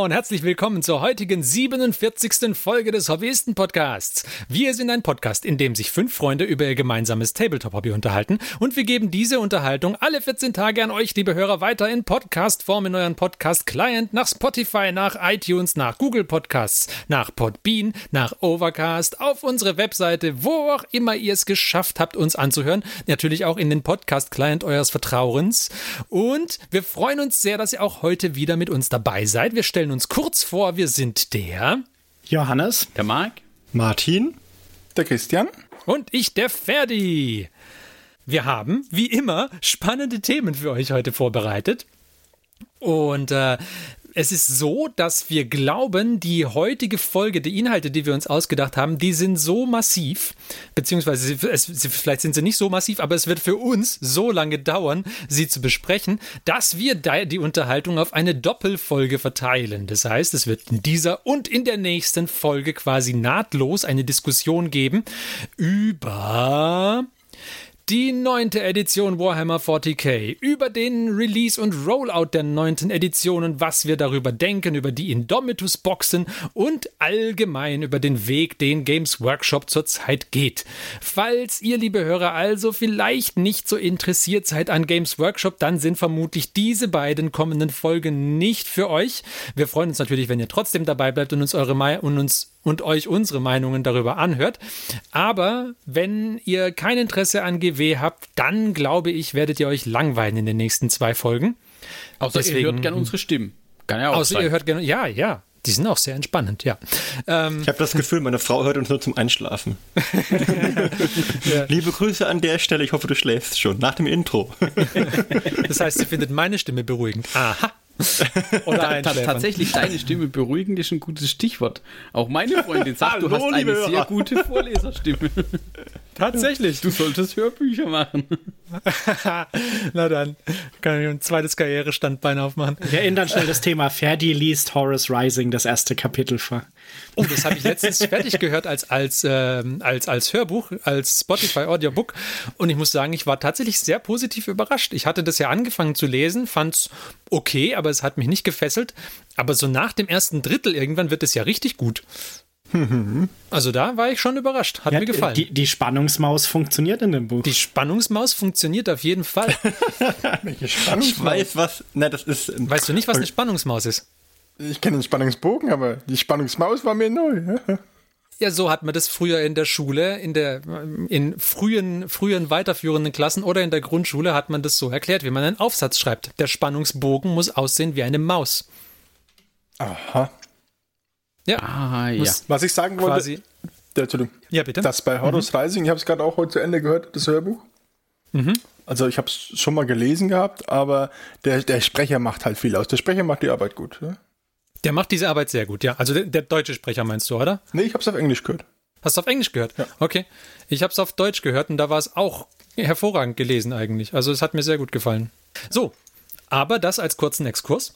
Zuhörer und herzlich willkommen zur heutigen 47. Folge des Hobbyisten-Podcasts. Wir sind ein Podcast, in dem sich fünf Freunde über ihr gemeinsames Tabletop-Hobby unterhalten und wir geben diese Unterhaltung alle 14 Tage an euch, liebe Hörer, weiter in Podcast-Form in euren Podcast-Client, nach Spotify, nach iTunes, nach Google Podcasts, nach Podbean, nach Overcast, auf unsere Webseite, wo auch immer ihr es geschafft habt, uns anzuhören. Natürlich auch in den Podcast-Client eures Vertrauens. Und wir freuen uns sehr, dass ihr auch heute wieder mit uns dabei seid. Wir stellen uns kurz vor, wir sind der Johannes, der Marc, Martin, der Christian und ich, der Ferdi. Wir haben, wie immer, spannende Themen für euch heute vorbereitet. Und äh, es ist so, dass wir glauben, die heutige Folge, die Inhalte, die wir uns ausgedacht haben, die sind so massiv, beziehungsweise es, vielleicht sind sie nicht so massiv, aber es wird für uns so lange dauern, sie zu besprechen, dass wir die Unterhaltung auf eine Doppelfolge verteilen. Das heißt, es wird in dieser und in der nächsten Folge quasi nahtlos eine Diskussion geben über die neunte Edition Warhammer 40k, über den Release und Rollout der neunten Editionen, was wir darüber denken, über die Indomitus-Boxen und allgemein über den Weg, den Games Workshop zurzeit geht. Falls ihr, liebe Hörer, also vielleicht nicht so interessiert seid an Games Workshop, dann sind vermutlich diese beiden kommenden Folgen nicht für euch. Wir freuen uns natürlich, wenn ihr trotzdem dabei bleibt und uns eure Me und uns und euch unsere Meinungen darüber anhört. Aber wenn ihr kein Interesse an GW habt, dann glaube ich, werdet ihr euch langweilen in den nächsten zwei Folgen. Außer Deswegen, ihr hört gerne unsere Stimmen. Kann ja auch außer sein. ihr hört gerne, ja, ja. Die sind auch sehr entspannend, ja. Ähm, ich habe das Gefühl, meine Frau hört uns nur zum Einschlafen. ja. Liebe Grüße an der Stelle. Ich hoffe, du schläfst schon nach dem Intro. das heißt, sie findet meine Stimme beruhigend. Aha. Oder ta tatsächlich deine Stimme beruhigend ist ein gutes Stichwort. Auch meine Freundin sagt, Hallo, du hast eine Hörer. sehr gute Vorleserstimme. Tatsächlich. Du solltest Hörbücher machen. Na dann, kann ich ein zweites Karrierestandbein aufmachen. Wir ändern schnell das Thema. Ferdi liest Horus Rising, das erste Kapitel vor. Oh, das habe ich letztens fertig gehört als, als, äh, als, als Hörbuch, als Spotify Audiobook. Und ich muss sagen, ich war tatsächlich sehr positiv überrascht. Ich hatte das ja angefangen zu lesen, fand es okay, aber es hat mich nicht gefesselt. Aber so nach dem ersten Drittel irgendwann wird es ja richtig gut. Also da war ich schon überrascht. Hat ja, mir gefallen. Die, die, Spannungsmaus funktioniert in dem Buch. Die Spannungsmaus funktioniert auf jeden Fall. Welche Spannungsmaus? Ich weiß was. Na, das ist. Weißt du nicht, was eine Spannungsmaus ist? Ich kenne den Spannungsbogen, aber die Spannungsmaus war mir neu. Ja, so hat man das früher in der Schule, in der in frühen frühen weiterführenden Klassen oder in der Grundschule hat man das so erklärt, wie man einen Aufsatz schreibt. Der Spannungsbogen muss aussehen wie eine Maus. Aha. Ja. Ah, ja. Was ich sagen wollte, quasi. Der, Entschuldigung. Ja, bitte. Das bei Horus mhm. Rising, ich habe es gerade auch heute zu Ende gehört, das Hörbuch. Mhm. Also ich habe es schon mal gelesen gehabt, aber der, der Sprecher macht halt viel aus. Der Sprecher macht die Arbeit gut. Ja? Der macht diese Arbeit sehr gut, ja. Also der, der deutsche Sprecher meinst du, oder? Nee, ich habe es auf Englisch gehört. Hast du auf Englisch gehört? Ja. Okay. Ich habe es auf Deutsch gehört und da war es auch hervorragend gelesen eigentlich. Also es hat mir sehr gut gefallen. So, aber das als kurzen Exkurs.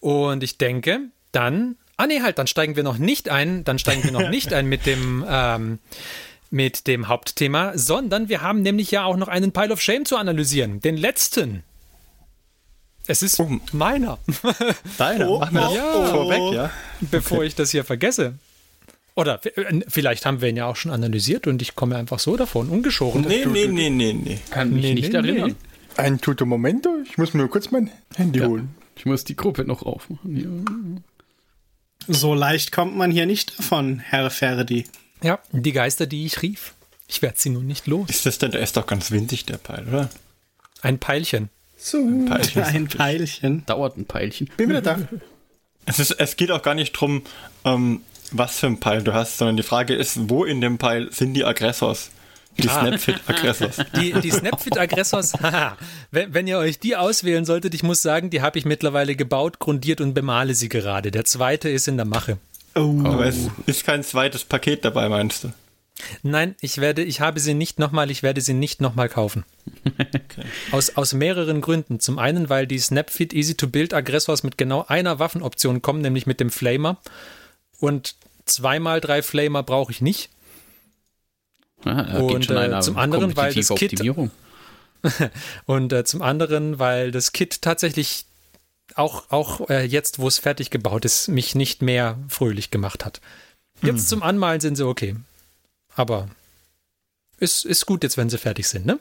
Und ich denke, dann Ah nee, halt, dann steigen wir noch nicht ein, dann steigen wir noch nicht ein mit dem ähm, mit dem Hauptthema, sondern wir haben nämlich ja auch noch einen Pile of Shame zu analysieren, den letzten. Es ist oh. meiner. Deiner. Oh, Mach mir das ja, vorweg, ja. Bevor okay. ich das hier vergesse. Oder äh, vielleicht haben wir ihn ja auch schon analysiert und ich komme einfach so davon, ungeschoren. Nee, nee, nee, nee, nee. Kann mich nee, nicht nee, erinnern. Nee. Ein Tuto Momento, ich muss mir kurz mein Handy ja. holen. Ich muss die Gruppe noch aufmachen. Ja. So leicht kommt man hier nicht davon, Herr Ferdi. Ja, die Geister, die ich rief. Ich werde sie nun nicht los. Ist das denn, der ist doch ganz winzig, der Peil, oder? Ein Peilchen. So, ein Peilchen. Ein Peilchen. Dauert ein Peilchen. Bin wieder da. Es, ist, es geht auch gar nicht drum, ähm, was für ein Peil du hast, sondern die Frage ist, wo in dem Peil sind die Aggressors? Die ah. Snapfit-Aggressors. Die, die Snapfit-Aggressors, wenn, wenn ihr euch die auswählen solltet, ich muss sagen, die habe ich mittlerweile gebaut, grundiert und bemale sie gerade. Der zweite ist in der Mache. Oh. Aber es ist kein zweites Paket dabei, meinst du? Nein, ich werde, ich habe sie nicht nochmal, ich werde sie nicht nochmal kaufen. Okay. Aus, aus mehreren Gründen. Zum einen, weil die Snapfit Easy to Build Aggressors mit genau einer Waffenoption kommen, nämlich mit dem Flamer. Und zweimal drei Flamer brauche ich nicht. Ja, und äh, zum anderen, weil das Kit und äh, zum anderen, weil das Kit tatsächlich auch, auch äh, jetzt, wo es fertig gebaut ist, mich nicht mehr fröhlich gemacht hat. Jetzt hm. zum Anmalen sind sie okay. Aber ist, ist gut jetzt, wenn sie fertig sind, ne?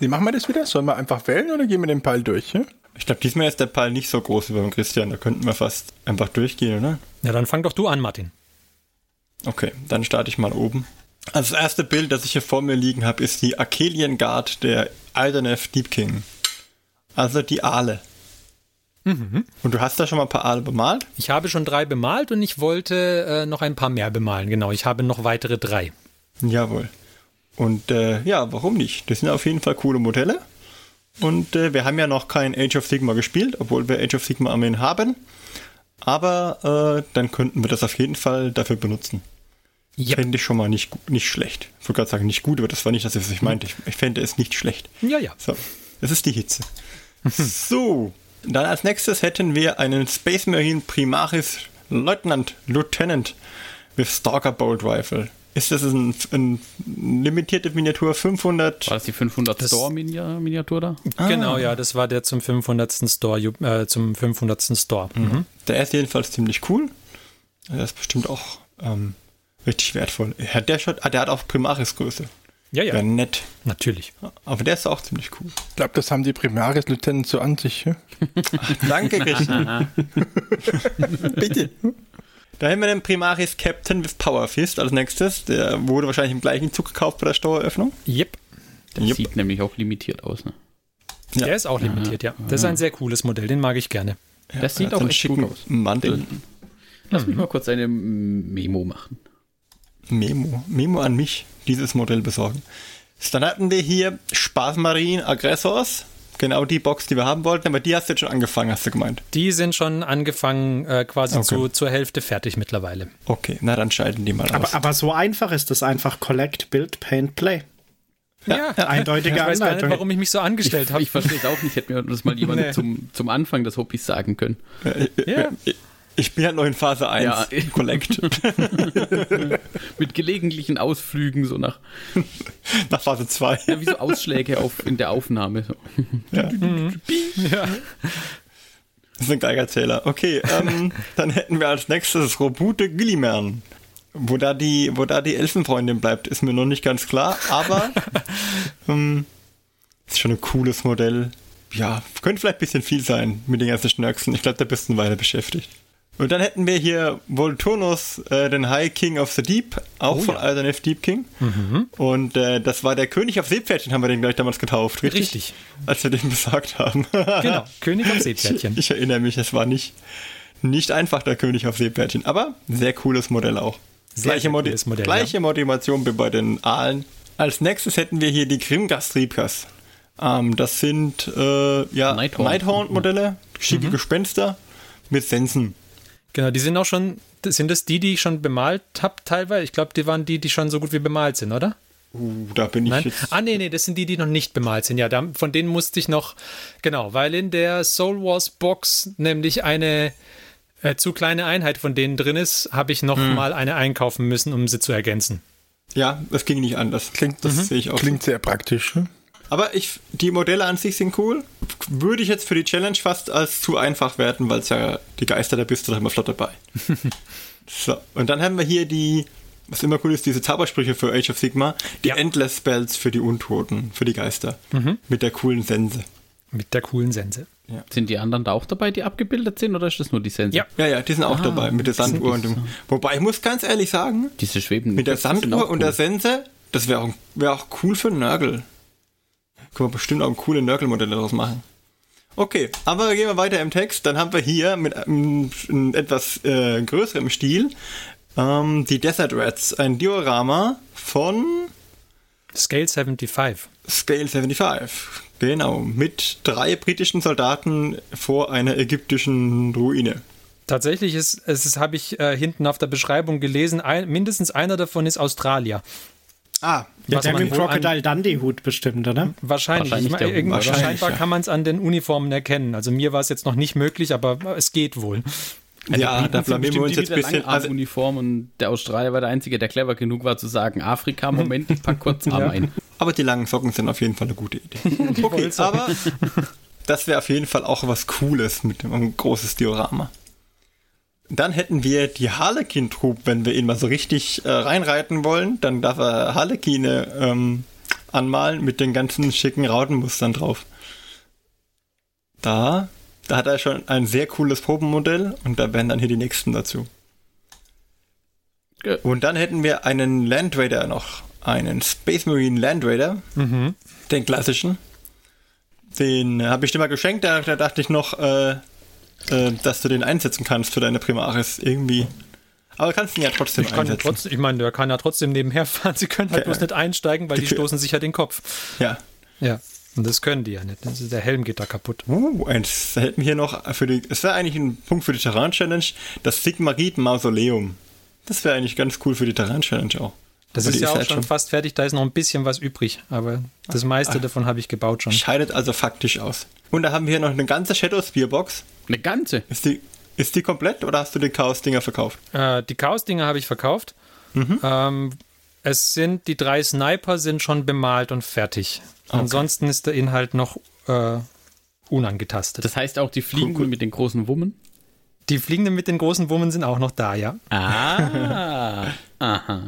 Wie machen wir das wieder? Sollen wir einfach wählen oder gehen wir den Pfeil durch? Ja? Ich glaube, diesmal ist der Pfeil nicht so groß wie beim Christian. Da könnten wir fast einfach durchgehen, oder? Ja, dann fang doch du an, Martin. Okay, dann starte ich mal oben. Also das erste Bild, das ich hier vor mir liegen habe, ist die Akelian Guard der Aldenef Deep King. Also die Aale. Mhm. Und du hast da schon mal ein paar Aale bemalt? Ich habe schon drei bemalt und ich wollte äh, noch ein paar mehr bemalen. Genau, ich habe noch weitere drei. Jawohl. Und äh, ja, warum nicht? Das sind auf jeden Fall coole Modelle. Und äh, wir haben ja noch kein Age of Sigma gespielt, obwohl wir Age of Sigma Armeen haben. Aber äh, dann könnten wir das auf jeden Fall dafür benutzen. Yep. Fände ich schon mal nicht, nicht schlecht. Ich wollte gerade sagen, nicht gut, aber das war nicht das, was ich meinte. Ich, ich fände es nicht schlecht. Ja, ja. So, das ist die Hitze. so, dann als nächstes hätten wir einen Space Marine Primaris Leutnant, Lieutenant with Stalker Bolt Rifle. Ist das ein, ein limitierte Miniatur 500? War das die 500 Store Miniatur da? Ah. Genau, ja, das war der zum 500. Store, äh, zum 500. Store. Mhm. Der ist jedenfalls ziemlich cool. Der ist bestimmt auch ähm, richtig wertvoll. Hat der, schon, ah, der hat auch Primaris-Größe. Ja, ja. Wäre nett. Natürlich. Aber der ist auch ziemlich cool. Ich glaube, das haben die Primaris-Lieutenant so an sich. Ja? Ach, danke, Christian. Bitte. Da haben wir den Primaris Captain with Power Fist als nächstes. Der wurde wahrscheinlich im gleichen Zug gekauft bei der Steueröffnung. Yep. Der yep. sieht nämlich auch limitiert aus. Ne? Ja. Der ist auch limitiert, ja. Das ist ein sehr cooles Modell, den mag ich gerne. Ja, das sieht auch echt gut aus. Mantel. Lass mich mal kurz eine Memo machen. Memo. Memo an mich, dieses Modell besorgen. Dann hatten wir hier Spaßmarien Aggressors. Genau die Box, die wir haben wollten, aber die hast du jetzt schon angefangen, hast du gemeint. Die sind schon angefangen, äh, quasi okay. zu, zur Hälfte fertig mittlerweile. Okay, na dann schalten die mal aber, aus. Aber so einfach ist das einfach Collect, Build, Paint, Play. Ja, ja, eindeutige ich weiß Anleitung. Gar nicht, warum ich mich so angestellt habe. Ich verstehe es auch nicht. Hätte mir das mal jemand nee. zum, zum Anfang des Hobbys sagen können. Ja. Ich bin halt noch in Phase 1. Ja. Collect. Mit gelegentlichen Ausflügen, so nach. Nach Phase 2. Ja, wie so Ausschläge auf, in der Aufnahme. Ja. ja. Das ist ein Geigerzähler. Okay, ähm, dann hätten wir als nächstes Robute Gilliman. Wo da die, wo da die Elfenfreundin bleibt, ist mir noch nicht ganz klar, aber ähm, ist schon ein cooles Modell. Ja, könnte vielleicht ein bisschen viel sein mit den ganzen Schnörkeln. Ich glaube, da bist du eine Weile beschäftigt. Und dann hätten wir hier Volturnus, äh, den High King of the Deep, auch oh, von ja. Aldanef Deep King. Mhm. Und äh, das war der König auf Seepferdchen, haben wir den gleich damals getauft, richtig? Richtig. Als wir den besagt haben. genau, König auf Seepferdchen. Ich, ich, erinnere mich, es war nicht, nicht einfach der König auf Seepferdchen, aber sehr cooles Modell auch. Sehr, gleiche, sehr Modi Modell, gleiche ja. Motivation wie bei den Aalen. Als nächstes hätten wir hier die Grimgast-Riebkas. Ähm, das sind äh, ja, Nighthorn-Modelle, Nighthorn schicke mhm. Gespenster mit Sensen. Genau, die sind auch schon, sind das die, die ich schon bemalt habe teilweise? Ich glaube, die waren die, die schon so gut wie bemalt sind, oder? Uh, da bin ich Nein? jetzt. Ah, nee, nee, das sind die, die noch nicht bemalt sind. Ja, da, von denen musste ich noch, genau, weil in der Soul Wars Box nämlich eine äh, zu kleine Einheit von denen drin ist, habe ich noch hm. mal eine einkaufen müssen, um sie zu ergänzen. Ja, das ging nicht anders. Klingt, das mhm. sehe ich auch. Klingt sehr praktisch. Hm? Aber ich, die Modelle an sich sind cool. Würde ich jetzt für die Challenge fast als zu einfach werten, weil es ja die Geister der bist du doch immer flott dabei. so, und dann haben wir hier die, was immer cool ist, diese Zaubersprüche für Age of Sigma, die ja. Endless Spells für die Untoten, für die Geister. Mhm. Mit der coolen Sense. Mit der coolen Sense. Ja. Sind die anderen da auch dabei, die abgebildet sind, oder ist das nur die Sense? Ja, ja, ja die sind auch ah, dabei, mit der Sanduhr und dem. Wobei ich muss ganz ehrlich sagen, diese schweben mit der Sanduhr cool. und der Sense, das wäre auch, wär auch cool für Nörgel. Können wir bestimmt auch coole Nörgelmodelle daraus machen. Okay, aber gehen wir weiter im Text. Dann haben wir hier mit einem, einem etwas äh, größerem Stil ähm, die Desert Rats, ein Diorama von Scale 75. Scale 75, genau, mit drei britischen Soldaten vor einer ägyptischen Ruine. Tatsächlich ist, es habe ich äh, hinten auf der Beschreibung gelesen, ein, mindestens einer davon ist Australier. Ah, ja, der mit Crocodile Dundee Hut bestimmt, oder? Wahrscheinlich. wahrscheinlich, ich mein, wahrscheinlich scheinbar ja. kann man es an den Uniformen erkennen. Also mir war es jetzt noch nicht möglich, aber es geht wohl. Also ja, da blamieren wir uns jetzt ein bisschen. Also Uniform und der Australier war der Einzige, der clever genug war zu sagen, Afrika, Moment, ich pack kurz Arm ja. ein. Aber die langen Socken sind auf jeden Fall eine gute Idee. okay, aber das wäre auf jeden Fall auch was Cooles mit einem großes Diorama. Dann hätten wir die Harlequin-Trupp, wenn wir ihn mal so richtig äh, reinreiten wollen, dann darf er Harlequine ähm, anmalen mit den ganzen schicken Rautenmustern drauf. Da, da hat er schon ein sehr cooles Probenmodell und da wären dann hier die nächsten dazu. Ge- Und dann hätten wir einen Land Raider noch, einen Space Marine Land Raider, den klassischen. Den habe ich dir mal geschenkt, da, da dachte ich noch, äh, äh, dass du den einsetzen kannst für deine Primaris irgendwie. Aber kannst ihn ja trotzdem Ich, kann ja einsetzen. trotzdem, ich meine, der kann ja trotzdem nebenher fahren. Sie können halt Ja. bloß nicht einsteigen, weil die Die- stoßen sich ja den Kopf. Ja. Ja. Und das können die ja nicht. Ist, der Helm geht da kaputt. Uh, eins. Hätten wir hier noch für die. Es wäre eigentlich ein Punkt für die Terrain-Challenge, das Sigmarit-Mausoleum. Das wäre eigentlich ganz cool für die Terrain-Challenge auch. Das ist die ja auch halt schon fast fertig. Da ist noch ein bisschen was übrig. Aber das meiste davon habe ich gebaut schon. Scheidet also faktisch aus. Und da haben wir hier noch eine ganze Shadow Spearbox. Eine ganze. Ist die, ist die komplett oder hast du den Chaos-Dinger verkauft? Äh, die Chaos-Dinger habe ich verkauft. Mhm. Ähm, es sind, die drei Sniper sind schon bemalt und fertig. Ansonsten ist der Inhalt noch äh, unangetastet. Das heißt auch die Fliegenden mit den großen Wummen? die Fliegenden mit den großen Wummen sind auch noch da, ja. Ah. Aha.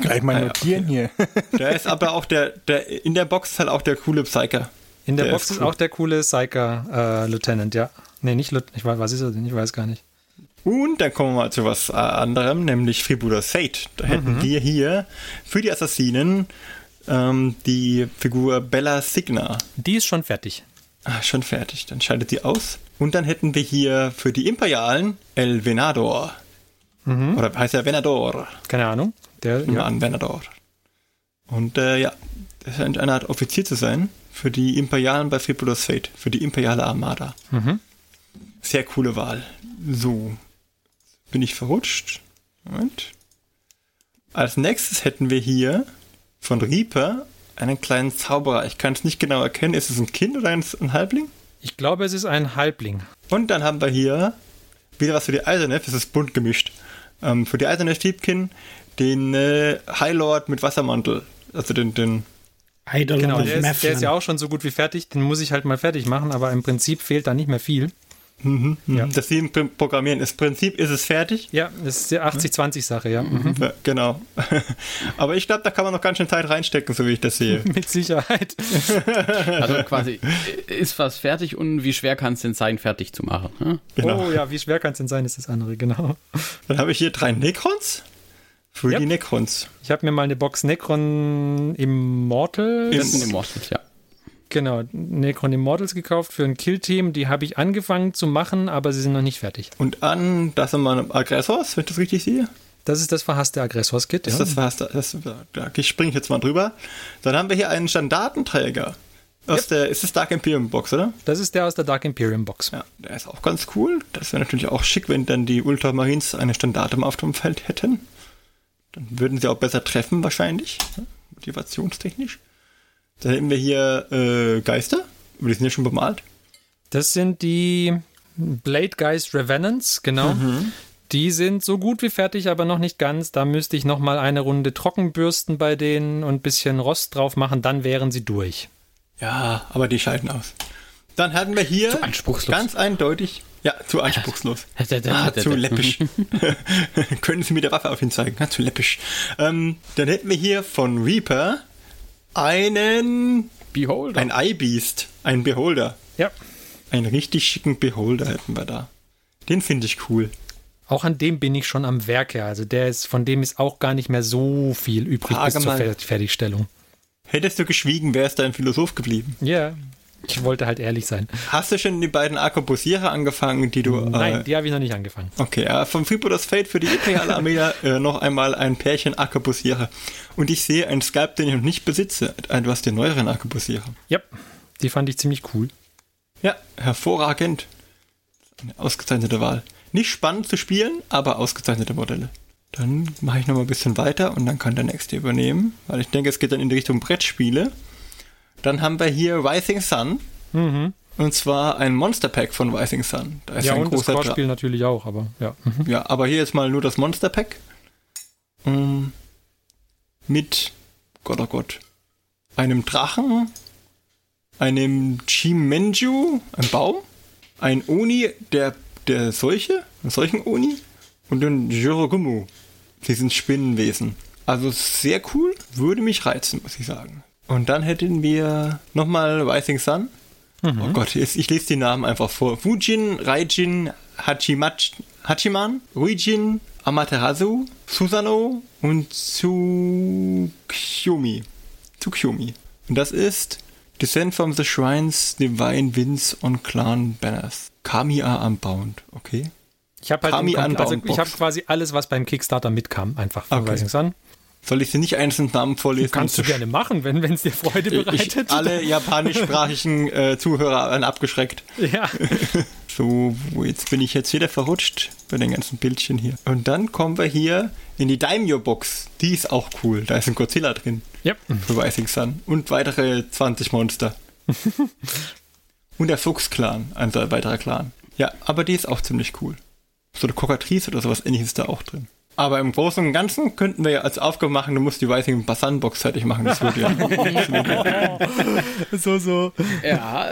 Gleich mal notieren hier. Da ist aber auch der, der, in der Box ist halt auch der coole Psyker. In der, Der Box ist ist cool. auch der coole Psyker äh, Lieutenant, ja. Nee, nicht Lieutenant. Ich weiß, was ist er denn? Ich weiß gar nicht. Und dann kommen wir mal zu was äh, anderem, nämlich Freebooter Fate. Da hätten wir hier für die Assassinen ähm, die Figur Bella Signa. Die ist schon fertig. Ah, schon fertig. Dann schaltet die aus. Und dann hätten wir hier für die Imperialen El Venador. Oder heißt ja Venador. Keine Ahnung. Der, ja. an, Venador. Und äh, ja, das scheint eine Art Offizier zu sein für die Imperialen bei Freebooters Fate, für die imperiale Armada. Sehr coole Wahl. So, bin ich verrutscht. Moment. Als nächstes hätten wir hier von Reaper einen kleinen Zauberer. Ich kann es nicht genau erkennen. Ist es ein Kind oder ein, Halbling? Ich glaube, es ist ein Halbling. Und dann haben wir hier wieder was für die Eisernef. Es ist bunt gemischt. Ähm, für die Eisernef Stiebkin den äh, High Lord mit Wassermantel. Also den, den Genau, der ist, der ist ja auch schon so gut wie fertig. Den muss ich halt mal fertig machen, aber im Prinzip fehlt da nicht mehr viel. Ja. das Sie programmieren. Das Prinzip ist es fertig. Ja, das ist die 80-20-Sache, ja. Mhm. Ja, genau. Aber ich glaube, da kann man noch ganz schön Zeit reinstecken, so wie ich das sehe. Mit Sicherheit. Also quasi, ist was fertig und wie schwer kann es denn sein, fertig zu machen? hm? Genau. Oh ja, wie schwer kann es denn sein, ist das andere, genau. Dann habe ich hier drei Necrons. Für Yep. die Necrons. Ich habe mir mal eine Box Necron Immortals, Das sind Immortals, ja. Genau, Necron Immortals gekauft für ein Kill-Team. Die habe ich angefangen zu machen, aber sie sind noch nicht fertig. Und an, das sind meine Aggressors, wenn ich das richtig sehe. Das ist das verhasste Aggressorskit. Ist Ja. das was? Das, da springe ich jetzt mal drüber. Dann haben wir hier einen Standardenträger. Aus der, ist das Dark Imperium Box, oder? Das ist der aus der Dark Imperium Box. Ja, der ist auch ganz cool. Das wäre natürlich auch schick, wenn dann die Ultramarines eine Standarte auf dem Feld hätten. Dann würden sie auch besser treffen, wahrscheinlich. Motivationstechnisch. Dann hätten wir hier äh, Geister. Aber die sind ja schon bemalt. Das sind die Blade Geist Revenants, genau. Die sind so gut wie fertig, aber noch nicht ganz. Da müsste ich noch mal eine Runde Trockenbürsten bei denen und ein bisschen Rost drauf machen, dann wären sie durch. Ja, aber die schalten aus. Dann hatten wir hier Zu anspruchslos. ganz eindeutig. Ja, zu anspruchslos. Ah, zu läppisch. Können Sie mit der Waffe auf ihn zeigen? Ah, zu läppisch. Ähm, dann hätten wir hier von Reaper einen, Beholder. ein Eye-Beast, einen Beholder. Ja. Einen richtig schicken Beholder hätten wir da. Den finde ich cool. Auch an dem bin ich schon am Werke. Also der ist, von dem ist auch gar nicht mehr so viel übrig Frage bis zur mal. Fer Fertigstellung. Hättest du geschwiegen, wärst du ein Philosoph geblieben. Ja, ich wollte halt ehrlich sein. Hast du schon die beiden Arkebusierer angefangen, die du... Nein, Äh, die habe ich noch nicht angefangen. okay, äh, vom Freebooters Fate für die imperiale Armee äh, noch einmal ein Pärchen Arkebusierer. Und ich sehe einen Skype, den ich noch nicht besitze. Etwas den neueren Arkebusierer. Ja, die fand ich ziemlich cool. Ja, hervorragend. Eine ausgezeichnete Wahl. Nicht spannend zu spielen, aber ausgezeichnete Modelle. Dann mache ich noch mal ein bisschen weiter und dann kann der nächste übernehmen, weil ich denke, es geht dann in die Richtung Brettspiele. Dann haben wir hier Rising Sun. Und zwar ein Monster Pack von Rising Sun. Da ist ja, ein und das großer Dra- Core-Spiel natürlich auch, aber ja. Mhm. Ja, aber hier jetzt mal nur das Monster Pack. Mm, Mit, Gott oh Gott, einem Drachen, einem Chimenju, ein Baum, ein Oni der, der Seuche, ein Seuchen-Oni und ein Jorogumu. Sie sind Spinnenwesen. Also sehr cool, würde mich reizen, muss ich sagen. Und dann hätten wir nochmal Rising Sun. Oh Gott, jetzt, ich lese die Namen einfach vor. Fujin, Raijin, Hachimach, Hachiman, Ruijin, Amaterasu, Susano und Tsukyumi. Tsukyumi. Und das ist Descend from the Shrines, Divine Winds on Clan Banners. Kamiya Unbound, okay. Ich habe halt Kami also ich habe quasi alles, was beim Kickstarter mitkam, einfach von Okay. Rising Sun. Soll ich sie nicht einzeln Namen vorlesen? Kannst du gerne machen, wenn es dir Freude ich, bereitet. alle japanischsprachigen äh, Zuhörer werden abgeschreckt. ja. So, jetzt bin ich jetzt wieder verrutscht bei den ganzen Bildchen hier. Und dann kommen wir hier in die Daimyo-Box. Die ist auch cool. Da ist ein Godzilla drin. ja. Für Rising Sun. Und weitere 20 Monster. Und der Fuchs-Clan, ein weiterer Clan. Ja, aber die ist auch ziemlich cool. So eine Kokatrice oder sowas ähnliches ist da auch drin. Aber im Großen und Ganzen könnten wir ja als Aufgabe machen, du musst die Rising Basan Box fertig machen. Das würde ja. So, so. Ja,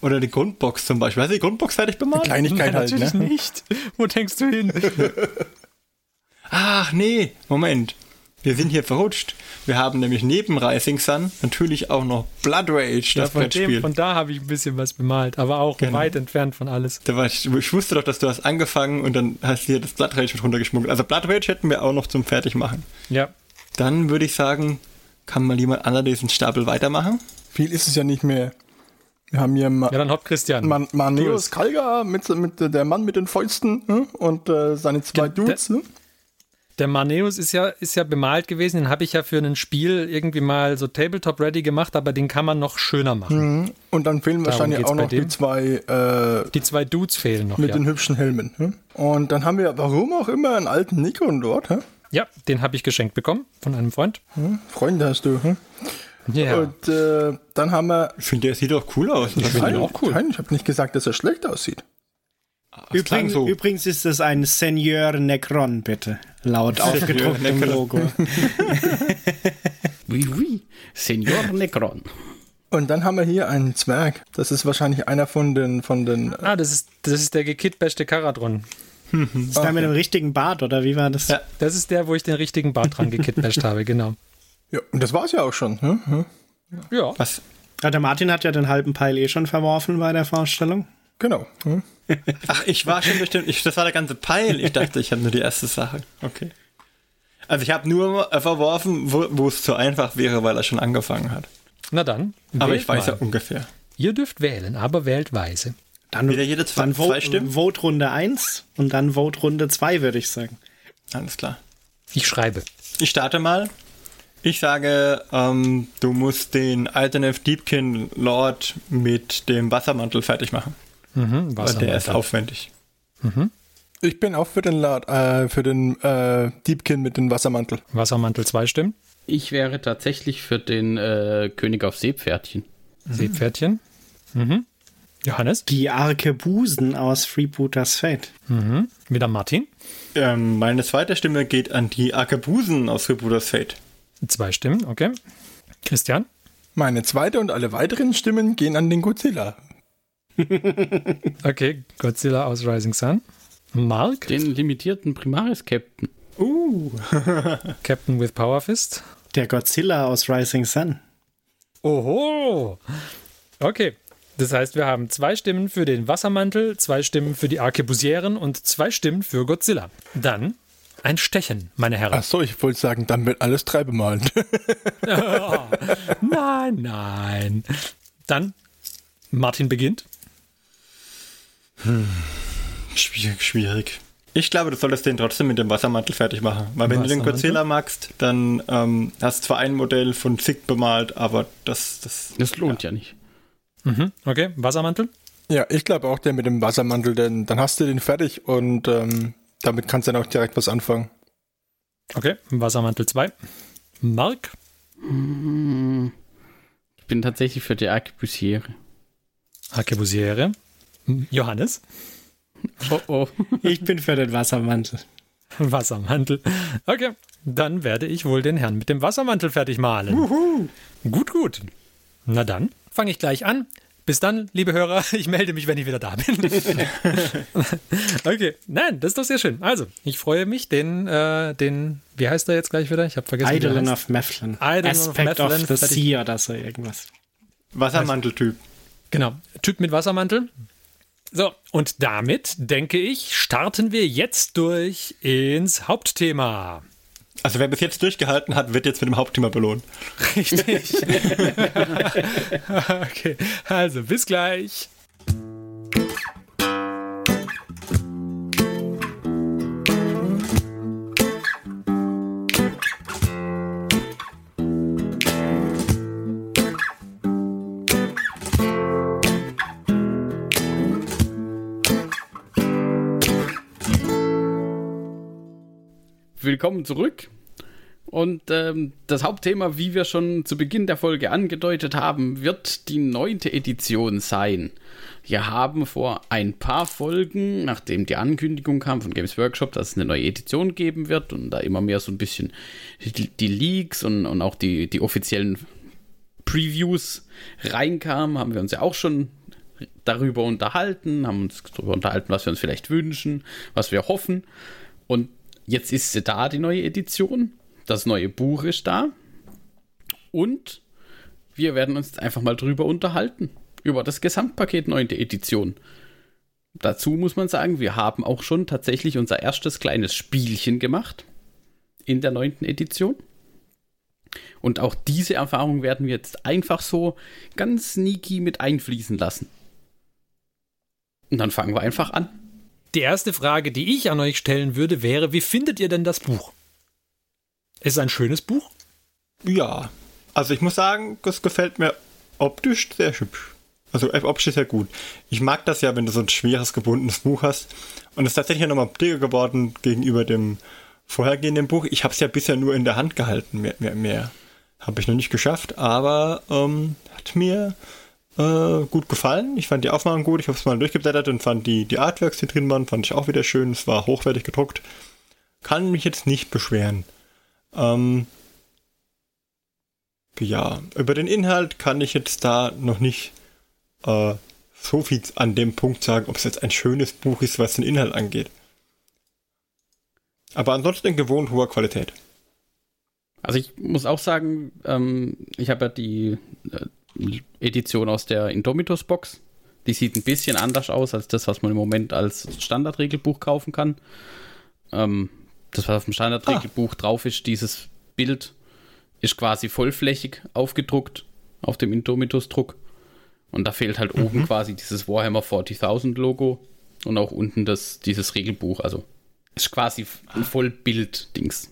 Oder die Grundbox zum Beispiel. Hast du die Grundbox fertig bemalt? Kleinigkeit halt, Natürlich ne? nicht. Wo denkst du hin? Ach nee, Moment. Wir sind hier verrutscht. Wir haben nämlich neben Rising Sun natürlich auch noch Blood Rage, Ja, das von, dem, Brettspiel. von da habe ich ein bisschen was bemalt, aber auch Genau. weit entfernt von alles. Da war ich, ich wusste doch, dass du hast angefangen und dann hast du hier das Blood Rage mit runtergeschmuggelt. Also Blood Rage hätten wir auch noch zum Fertigmachen. Ja. Dann würde ich sagen, kann mal jemand anderes diesen Stapel weitermachen? Viel ist es ja nicht mehr. Wir haben hier Ma Ja, dann hopp Christian. Man Maneus Kalga mit, mit der Mann mit den Fäusten hm? und äh, seine zwei Dudes. hm? Der Maneus ist ja, ist ja bemalt gewesen, den habe ich ja für ein Spiel irgendwie mal so Tabletop-ready gemacht, aber den kann man noch schöner machen. Und dann fehlen Darum wahrscheinlich auch noch die zwei äh, Die zwei Dudes fehlen noch. mit Ja. den hübschen Helmen. Hm? Und dann haben wir, warum auch immer, einen alten Nikon dort. Hm? ja, den habe ich geschenkt bekommen von einem Freund. Freunde hast du. Hm? Ja. Und äh, dann haben wir. Ich finde, der sieht doch cool aus. Ich Nein, auch cool. Nein, ich habe nicht gesagt, dass er schlecht aussieht. Das Übrigens, so. übrigens ist es ein Senior Necron, bitte. Laut aufgedrucktem. Logo. oui, oui. Senior Necron. Und dann haben wir hier einen Zwerg. Das ist wahrscheinlich einer von den von den. Ah, das ist, das ist der gekitbashte Karadron. Ist da mit dem richtigen Bart, oder wie war das? Ja. Das ist der, wo ich den richtigen Bart dran gekitbasht habe, genau. Ja, und das war's ja auch schon. Hm? Hm? Ja. Was? Ja, der Martin hat ja den halben Peil eh schon verworfen bei der Vorstellung. Genau. Hm? Ach, ich war schon den. Ich, das war der ganze Peil. Ich dachte, ich habe nur die erste Sache. Okay. Also ich habe nur verworfen, wo, es zu einfach wäre, weil er schon angefangen hat. Na dann. Aber ich weiß mal. ja ungefähr. Ihr dürft wählen, aber wählt weise. Dann, Wieder jede zwei- dann zwei Vote, Stimmen? Vote Runde 1 und dann Vote Runde 2, würde ich sagen. Alles klar. Ich schreibe. Ich starte mal. Ich sage, ähm, du musst den Alternative Deepkin Lord mit dem Wassermantel fertig machen. Mhm, Weil der ist aufwendig. Ich bin auch für den Lad, äh, für den äh, Diebkin mit dem Wassermantel. Wassermantel zwei Stimmen. Ich wäre tatsächlich für den äh, König auf Seepferdchen. Seepferdchen. Mhm. Johannes. Die Arkebusen aus Freebooters Fate. Mhm. Wieder Martin. Ähm, meine zweite Stimme geht an die Arkebusen aus Freebooters Fate. Zwei Stimmen, okay. Christian. Meine zweite und alle weiteren Stimmen gehen an den Godzilla. Okay, Godzilla aus Rising Sun. Mark. Den limitierten Primaris Captain. Uh. Captain with Power Fist. Der Godzilla aus Rising Sun. Oho. Okay. Das heißt, wir haben zwei Stimmen für den Wassermantel, zwei Stimmen für die Arkebusieren und zwei Stimmen für Godzilla. Dann ein Stechen, meine Herren. Ach so, ich wollte sagen, dann wird alles drei bemalt. Nein, nein. Dann Martin beginnt. Schwierig, schwierig. Ich glaube, du solltest den trotzdem mit dem Wassermantel fertig machen. Weil wenn du den? Godzilla magst, dann ähm, hast du zwar ein Modell von Sig bemalt, aber das, das Das lohnt ja, nicht. Mhm. Okay, Wassermantel. ja, ich glaube auch der mit dem Wassermantel, denn dann hast du den fertig und ähm, damit kannst du dann auch direkt was anfangen. Okay, Wassermantel 2. Mark. Ich bin tatsächlich für die Arkebusiere. Arkebusiere. Johannes. Oh oh. Ich bin für den Wassermantel. Wassermantel. Okay, dann werde ich wohl den Herrn mit dem Wassermantel fertig malen. Gut, gut. Na dann, fange ich gleich an. Bis dann, liebe Hörer, ich melde mich, wenn ich wieder da bin. okay, nein, das ist doch sehr schön. Also, ich freue mich, den, äh, den, wie heißt er jetzt gleich wieder? Ich habe vergessen. Eidolon of Meflin. Eidolon Aspect of, of the Sea oder so irgendwas. Wassermanteltyp. Genau, Typ mit Wassermantel. So, und damit, denke ich, starten wir jetzt durch ins Hauptthema. Also wer bis jetzt durchgehalten hat, wird jetzt mit dem Hauptthema belohnt. Richtig. okay, also bis gleich. Willkommen zurück. Und ähm, das Hauptthema, wie wir schon zu Beginn der Folge angedeutet haben, wird die neunte Edition sein. Wir haben vor ein paar Folgen, nachdem die Ankündigung kam von Games Workshop, dass es eine neue Edition geben wird und da immer mehr so ein bisschen die Leaks und, und auch die, die offiziellen Previews reinkamen, haben wir uns ja auch schon darüber unterhalten, haben uns darüber unterhalten, was wir uns vielleicht wünschen, was wir hoffen. Und jetzt ist sie da, die neue Edition. Das neue Buch ist da. Und wir werden uns einfach mal drüber unterhalten. Über das Gesamtpaket 9. Edition. Dazu muss man sagen, wir haben auch schon tatsächlich unser erstes kleines Spielchen gemacht. In der 9. Edition. Und auch diese Erfahrung werden wir jetzt einfach so ganz sneaky mit einfließen lassen. Und dann fangen wir einfach an. Die erste Frage, die ich an euch stellen würde, wäre, wie findet ihr denn das Buch? Ist es ein schönes Buch? Ja. Also ich muss sagen, das gefällt mir optisch sehr hübsch. Also äh, optisch sehr gut. Ich mag das ja, wenn du so ein schweres, gebundenes Buch hast. Und es ist tatsächlich nochmal dicker geworden gegenüber dem vorhergehenden Buch. Ich habe es ja bisher nur in der Hand gehalten. Mehr, mehr, mehr habe ich noch nicht geschafft. Aber ähm, hat mir äh, gut gefallen. Ich fand die Aufmachung gut. Ich habe es mal durchgeblättert und fand die, die Artworks, die drin waren, fand ich auch wieder schön. Es war hochwertig gedruckt. Kann mich jetzt nicht beschweren. Ähm, ja, über den Inhalt kann ich jetzt da noch nicht äh, so viel an dem Punkt sagen, ob es jetzt ein schönes Buch ist, was den Inhalt angeht. Aber ansonsten in gewohnt hoher Qualität. Also ich muss auch sagen, ähm, ich habe ja die äh, Edition aus der Indomitus Box. Die sieht ein bisschen anders aus als das, was man im Moment als Standardregelbuch kaufen kann. Ähm, das, was auf dem Standardregelbuch ah. drauf ist, dieses Bild ist quasi vollflächig aufgedruckt auf dem Indomitus-Druck. Und da fehlt halt mhm. oben quasi dieses Warhammer 40.000 Logo und auch unten das, dieses Regelbuch. Also ist quasi ein Vollbild-Dings.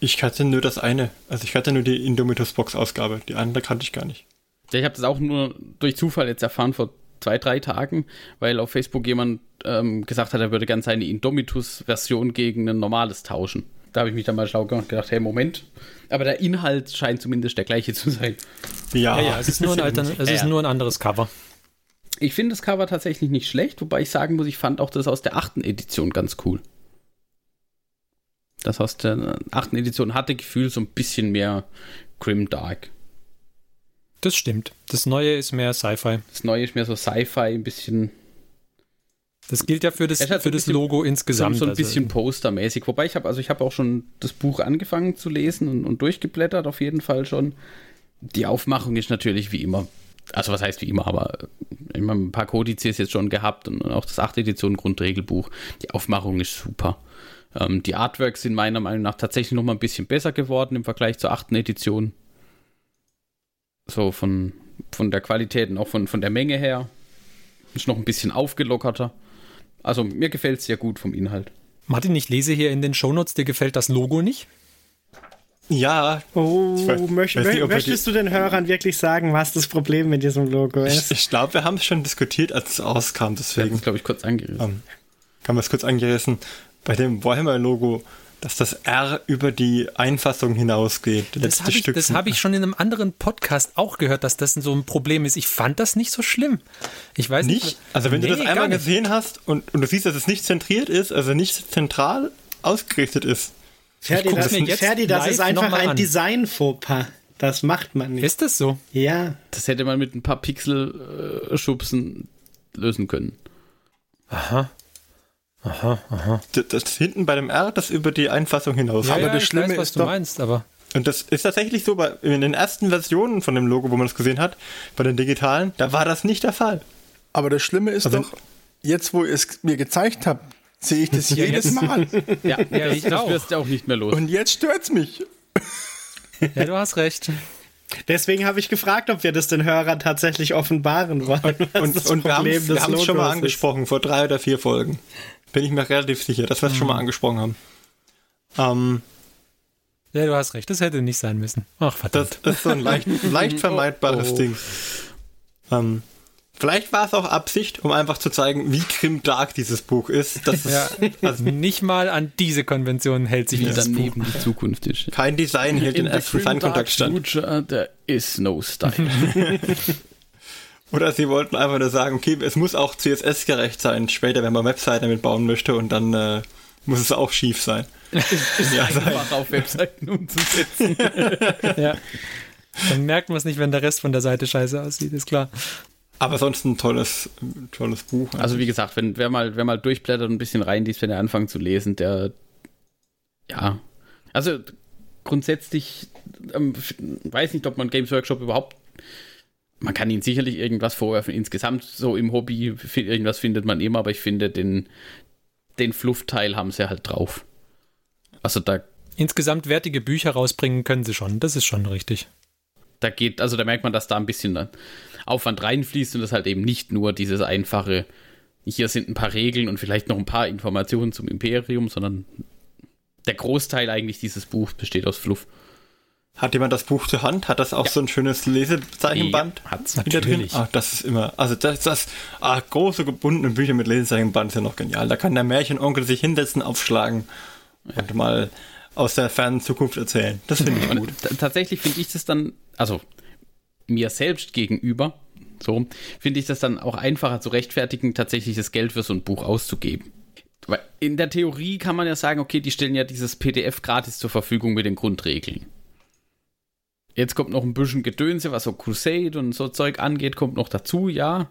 Ich hatte nur das eine. Also ich hatte nur die Indomitus-Box-Ausgabe. Die andere kannte ich gar nicht. Ich habe das auch nur durch Zufall jetzt erfahren vor zwei, drei Tagen, weil auf Facebook jemand ähm, gesagt hat, er würde gerne seine Indomitus-Version gegen ein normales tauschen. Da habe ich mich dann mal schlau gemacht und gedacht, hey, Moment. Aber der Inhalt scheint zumindest der gleiche zu sein. Ja, ja, ja es, ist nur, ein, Altern es ist nur ein anderes Cover. Ich finde das Cover tatsächlich nicht schlecht, wobei ich sagen muss, ich fand auch das aus der achten Edition ganz cool. Das aus der achten Edition hatte Gefühl so ein bisschen mehr Grim Dark. Das stimmt. Das Neue ist mehr Sci-Fi. Das Neue ist mehr so Sci-Fi, ein bisschen. Das gilt ja für das, für so das bisschen, Logo insgesamt. So ein also bisschen also. postermäßig. Wobei ich habe, also ich habe auch schon das Buch angefangen zu lesen und, und, durchgeblättert, auf jeden Fall schon. Die Aufmachung ist natürlich wie immer. Also was heißt wie immer, aber immer ein paar Kodizes jetzt schon gehabt und auch das 8. Edition Grundregelbuch. Die Aufmachung ist super. Ähm, die Artworks sind meiner Meinung nach tatsächlich noch mal ein bisschen besser geworden im Vergleich zur 8. Edition. So von, von der Qualität und auch von, von der Menge her. Ist noch ein bisschen aufgelockerter. Also mir gefällt es sehr gut vom Inhalt. Martin, ich lese hier in den Shownotes, dir gefällt das Logo nicht? Ja. Oh, weiß, möcht, weiß nicht, möchtest du den Hörern wirklich sagen, was das Problem mit diesem Logo ist? Ich, ich glaube, wir haben es schon diskutiert, als es rauskam, deswegen. Das glaube ich, kurz angerissen. Um, haben wir es kurz angerissen. Bei dem Warhammer-Logo dass das R über die Einfassung hinausgeht. Das habe ich, hab ich schon in einem anderen Podcast auch gehört, dass das so ein Problem ist. Ich fand das nicht so schlimm. Ich weiß nicht. nicht? Also wenn nee, du das einmal gesehen hast und, und du siehst, dass es nicht zentriert ist, also nicht zentral ausgerichtet ist. Ferdi, das, Ferdi, das ist einfach ein Design-Fauxpas. Das macht man nicht. Ist das so? Ja. Das hätte man mit ein paar Pixel-Schubsen lösen können. Aha. Aha, aha. Das, das hinten bei dem R, das über die Einfassung hinaus. Ja, Aber ja, das ich Schlimme weiß, was ist du doch- meinst, aber Und das ist tatsächlich so, bei, in den ersten Versionen von dem Logo, wo man es gesehen hat, bei den digitalen, da war das nicht der Fall. Aber das Schlimme ist Also- doch, jetzt wo ihr es mir gezeigt habt, sehe ich das jedes Mal. Ja, Ja, das, ich das auch. wirst du auch nicht mehr los. Und jetzt stört's mich. ja, du hast recht. Deswegen habe ich gefragt, ob wir das den Hörern tatsächlich offenbaren wollen. Und, das und wir haben es schon mal Logos ist. angesprochen, vor drei oder vier Folgen. Bin ich mir relativ sicher, dass wir es schon mal angesprochen haben. Ähm, Ja, du hast recht. Das hätte nicht sein müssen. Ach, das, verdammt. das ist so ein leicht, leicht vermeidbares Oh, oh. Ding. Ähm, vielleicht war es auch Absicht, um einfach zu zeigen, wie grimdark dieses Buch ist. Das ist Ja, also nicht mal an diese Konvention hält sich Wie dieses Buch. die Zukunft ist. kein Design hält den the ersten Feinkontakt stand. future, there is no style. Oder sie wollten einfach nur sagen, okay, es muss auch CSS-gerecht sein, später, wenn man Webseiten damit bauen möchte und dann äh, muss es auch schief sein. ja, Einfach auf Webseiten umzusetzen. Ja. Dann merkt man es nicht, wenn der Rest von der Seite scheiße aussieht, ist klar. aber sonst ein tolles, tolles Buch. Also wie gesagt, wenn wer mal, wer mal durchblättert und ein bisschen reinliest, wenn er anfängt zu lesen, der ja, also grundsätzlich ähm, weiß nicht, ob man Games Workshop überhaupt man kann ihnen sicherlich irgendwas vorwerfen. Insgesamt so im Hobby irgendwas findet man immer, aber ich finde den den Fluffteil haben sie halt drauf. Also da Insgesamt wertige Bücher rausbringen können sie schon. Das ist schon richtig. da geht, also da merkt man, dass da ein bisschen Aufwand reinfließt und das halt eben nicht nur dieses einfache, hier sind ein paar Regeln und vielleicht noch ein paar Informationen zum Imperium, sondern der Großteil eigentlich dieses Buchs besteht aus Fluff. Hat jemand das Buch zur Hand? Hat das auch so ein schönes Lesezeichenband? Ja, hat's. drin? Natürlich. Ah, das ist immer, also das, das ah, große gebundene Bücher mit Lesezeichenband ist ja noch genial. Da kann der Märchenonkel sich hinsetzen, aufschlagen und mal aus der fernen Zukunft erzählen. Das finde ich Und gut. t- tatsächlich finde ich das dann, also mir selbst gegenüber, so, finde ich das dann auch einfacher zu rechtfertigen, tatsächlich das Geld für so ein Buch auszugeben. Weil in der Theorie kann man ja sagen, okay, die stellen ja dieses PDF gratis zur Verfügung mit den Grundregeln. Jetzt kommt noch ein bisschen Gedönse, was so Crusade und so Zeug angeht, kommt noch dazu, ja.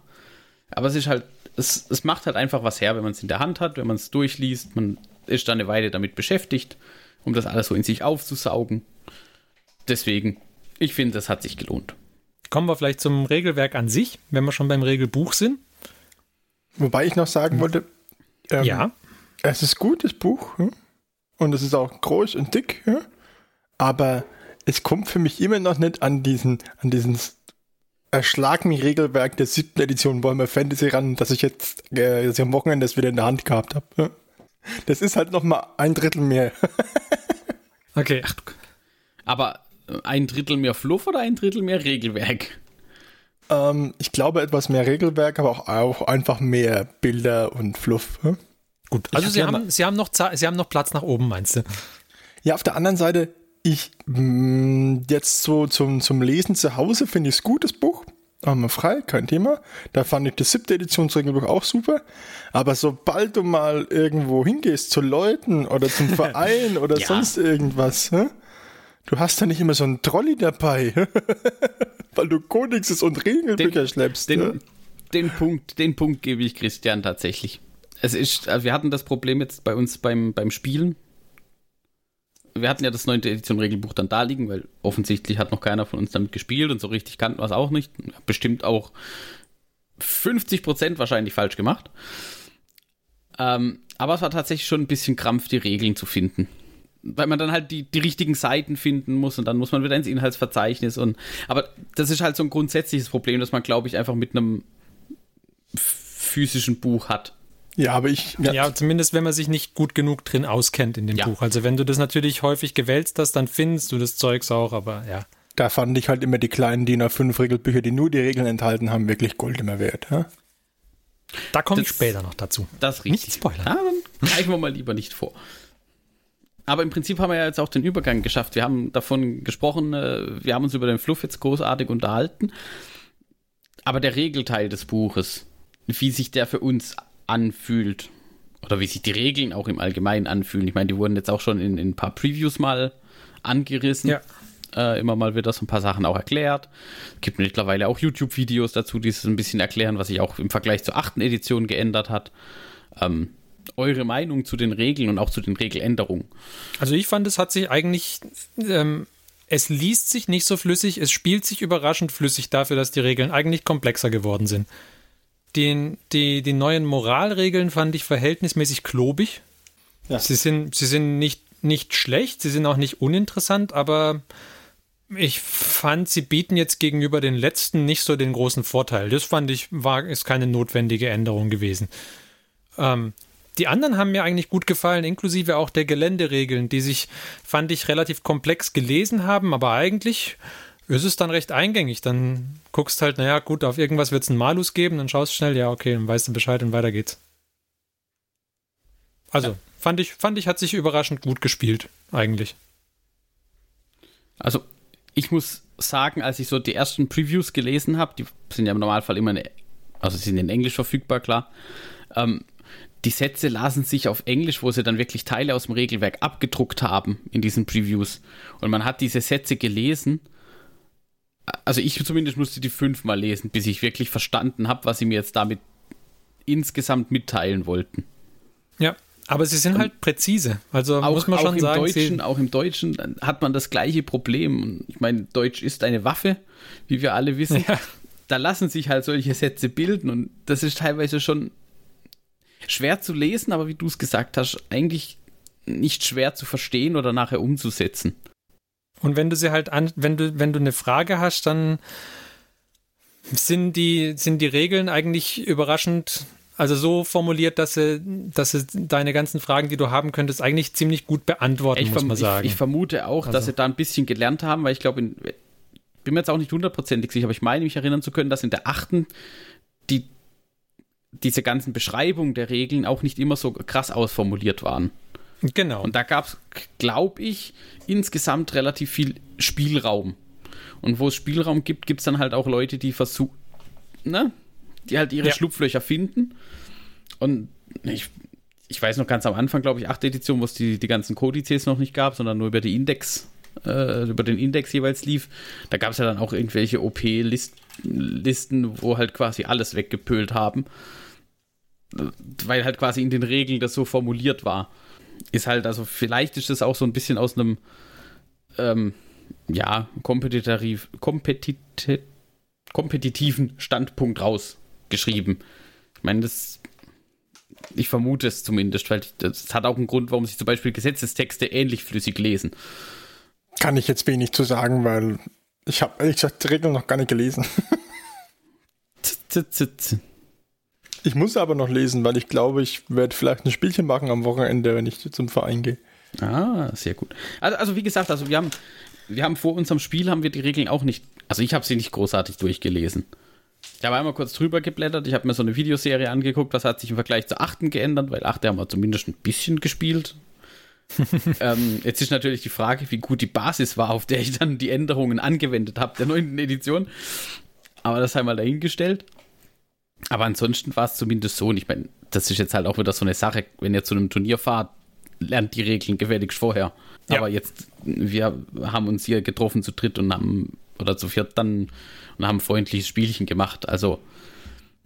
Aber es ist halt, es, es macht halt einfach was her, wenn man es in der Hand hat, wenn man es durchliest, man ist dann eine Weile damit beschäftigt, um das alles so in sich aufzusaugen. Deswegen, ich finde, das hat sich gelohnt. Kommen wir vielleicht zum Regelwerk an sich, wenn wir schon beim Regelbuch sind. Wobei ich noch sagen wollte, ähm, ja. es ist gut, das Buch. Hm? Und es ist auch groß und dick. Ja? Aber es kommt für mich immer noch nicht an diesen, an diesen Erschlag mich Regelwerk der siebten Edition Warhammer Fantasy ran, dass ich jetzt äh, dass ich am Wochenende das wieder in der Hand gehabt habe. Das ist halt noch mal ein Drittel mehr. Okay. Aber äh, ein Drittel mehr Fluff oder ein Drittel mehr Regelwerk? ähm, ich glaube etwas mehr Regelwerk, aber auch, auch einfach mehr Bilder und Fluff. Gut. Also hab sie haben, sie, haben noch, sie haben noch Platz nach oben, meinst du? Ja, auf der anderen Seite, ich mh, jetzt so zum, zum Lesen zu Hause finde ich es gut, das Buch. Haben frei, kein Thema. Da fand ich das siebte Editionsregelbuch auch super. Aber sobald du mal irgendwo hingehst zu Leuten oder zum Verein oder Ja. sonst irgendwas, hä? du hast da nicht immer so einen Trolley dabei, weil du Kodexes und Regelbücher schleppst. Den, ja? den, Punkt, den Punkt gebe ich Christian tatsächlich. Es ist, also wir hatten das Problem jetzt bei uns beim, beim Spielen. Wir hatten ja das neunte Edition Regelbuch dann da liegen, weil offensichtlich hat noch keiner von uns damit gespielt und so richtig kannten wir es auch nicht. Bestimmt auch 50% wahrscheinlich falsch gemacht. Ähm, aber es war tatsächlich schon ein bisschen Krampf, die Regeln zu finden. Weil man dann halt die, die richtigen Seiten finden muss und dann muss man wieder ins Inhaltsverzeichnis und aber das ist halt so ein grundsätzliches Problem, das man, glaube ich, einfach mit einem physischen Buch hat. Ja, aber ich, Ja. zumindest wenn man sich nicht gut genug drin auskennt in dem Ja. Buch. Also wenn du das natürlich häufig gewälzt hast, dann findest du das Zeugs auch, aber ja. da fand ich halt immer die kleinen DIN A5 Regelbücher, die nur die Regeln enthalten haben, wirklich Gold immer wert. Ja? Da komme ich später noch dazu. Das Nicht richtig. spoilern. Ja, dann greifen wir mal lieber nicht vor. Aber im Prinzip haben wir ja jetzt auch den Übergang geschafft. Wir haben davon gesprochen, äh, wir haben uns über den Fluff jetzt großartig unterhalten. Aber der Regelteil des Buches, wie sich der für uns anfühlt, oder wie sich die Regeln auch im Allgemeinen anfühlen. Ich meine, die wurden jetzt auch schon in, in ein paar Previews mal angerissen. Ja. äh, immer mal wieder so ein paar Sachen auch erklärt. Es gibt mittlerweile auch YouTube-Videos dazu, die es ein bisschen erklären, was sich auch im Vergleich zur achten Edition geändert hat. Ähm, eure Meinung zu den Regeln und auch zu den Regeländerungen? Also ich fand, es hat sich eigentlich, ähm, es liest sich nicht so flüssig, es spielt sich überraschend flüssig dafür, dass die Regeln eigentlich komplexer geworden sind. Den, die, die neuen Moralregeln fand ich verhältnismäßig klobig. Ja. Sie sind, sie sind nicht, nicht schlecht, sie sind auch nicht uninteressant, aber ich fand, sie bieten jetzt gegenüber den letzten nicht so den großen Vorteil. Das fand ich, war, ist keine notwendige Änderung gewesen. Ähm, die anderen haben mir eigentlich gut gefallen, inklusive auch der Geländeregeln, die sich, fand ich, relativ komplex gelesen haben, aber eigentlich ist es dann recht eingängig. Dann guckst halt, naja, gut, auf irgendwas wird es einen Malus geben, dann schaust schnell, ja, okay, dann weißt du Bescheid und weiter geht's. Also, ja. fand ich, fand ich, hat sich überraschend gut gespielt, eigentlich. Also, ich muss sagen, als ich so die ersten Previews gelesen habe, die sind ja im Normalfall immer, eine, also sind in Englisch verfügbar, klar. Ähm, die Sätze lasen sich auf Englisch, wo sie dann wirklich Teile aus dem Regelwerk abgedruckt haben in diesen Previews. Und man hat diese Sätze gelesen. Also ich zumindest musste die fünfmal lesen, bis ich wirklich verstanden habe, was sie mir jetzt damit insgesamt mitteilen wollten. Ja, aber sie sind halt präzise. Also auch, muss man schon auch sagen. Deutschen, auch im Deutschen hat man das gleiche Problem. Ich meine, Deutsch ist eine Waffe, wie wir alle wissen. Ja. Da lassen sich halt solche Sätze bilden und das ist teilweise schon schwer zu lesen, aber wie du es gesagt hast, eigentlich nicht schwer zu verstehen oder nachher umzusetzen. Und wenn du sie halt an, wenn du, wenn du eine Frage hast, dann sind die, sind die Regeln eigentlich überraschend, also so formuliert, dass sie, dass sie deine ganzen Fragen, die du haben könntest, eigentlich ziemlich gut beantworten, ich muss man sagen. Ich, ich vermute auch, also. dass sie da ein bisschen gelernt haben, weil ich glaube, bin mir jetzt auch nicht hundertprozentig sicher, aber ich meine mich erinnern zu können, dass in der achten die diese ganzen Beschreibungen der Regeln auch nicht immer so krass ausformuliert waren. Genau. Und da gab es, glaube ich, insgesamt relativ viel Spielraum. Und wo es Spielraum gibt, gibt es dann halt auch Leute, die versuchen, ne? Die halt ihre ja. Schlupflöcher finden. Und ich, ich weiß noch ganz am Anfang, glaube ich, 8. Edition, wo es die, die ganzen Kodizes noch nicht gab, sondern nur über die Index, äh, über den Index jeweils lief. Da gab es ja dann auch irgendwelche OP-Listen, wo halt quasi alles weggepölt haben weil halt quasi in den Regeln das so formuliert war. Ist halt, also vielleicht ist das auch so ein bisschen aus einem, ähm, ja, kompetitiv, kompetitiv, kompetitiven Standpunkt rausgeschrieben. Ich meine, das, ich vermute es zumindest, weil das hat auch einen Grund, warum sich zum Beispiel Gesetzestexte ähnlich flüssig lesen. Kann ich jetzt wenig zu sagen, weil ich habe ehrlich gesagt die Regeln noch gar nicht gelesen. Ich muss aber noch lesen, weil ich glaube, ich werde vielleicht ein Spielchen machen am Wochenende, wenn ich zum Verein gehe. Ah, sehr gut. Also, also wie gesagt, also wir haben, wir haben vor unserem Spiel haben wir die Regeln auch nicht, also ich habe sie nicht großartig durchgelesen. Ich habe einmal kurz drüber geblättert, ich habe mir so eine Videoserie angeguckt, was hat sich im Vergleich zur achten geändert, weil achte haben wir zumindest ein bisschen gespielt. ähm, jetzt ist natürlich die Frage, wie gut die Basis war, auf der ich dann die Änderungen angewendet habe, der neunten Edition. Aber das einmal dahingestellt. Aber ansonsten war es zumindest so. Und ich meine, das ist jetzt halt auch wieder so eine Sache, wenn ihr zu einem Turnier fahrt, lernt die Regeln gefälligst vorher. Ja. Aber jetzt, wir haben uns hier getroffen zu dritt und haben, oder zu viert dann, und haben ein freundliches Spielchen gemacht. Also,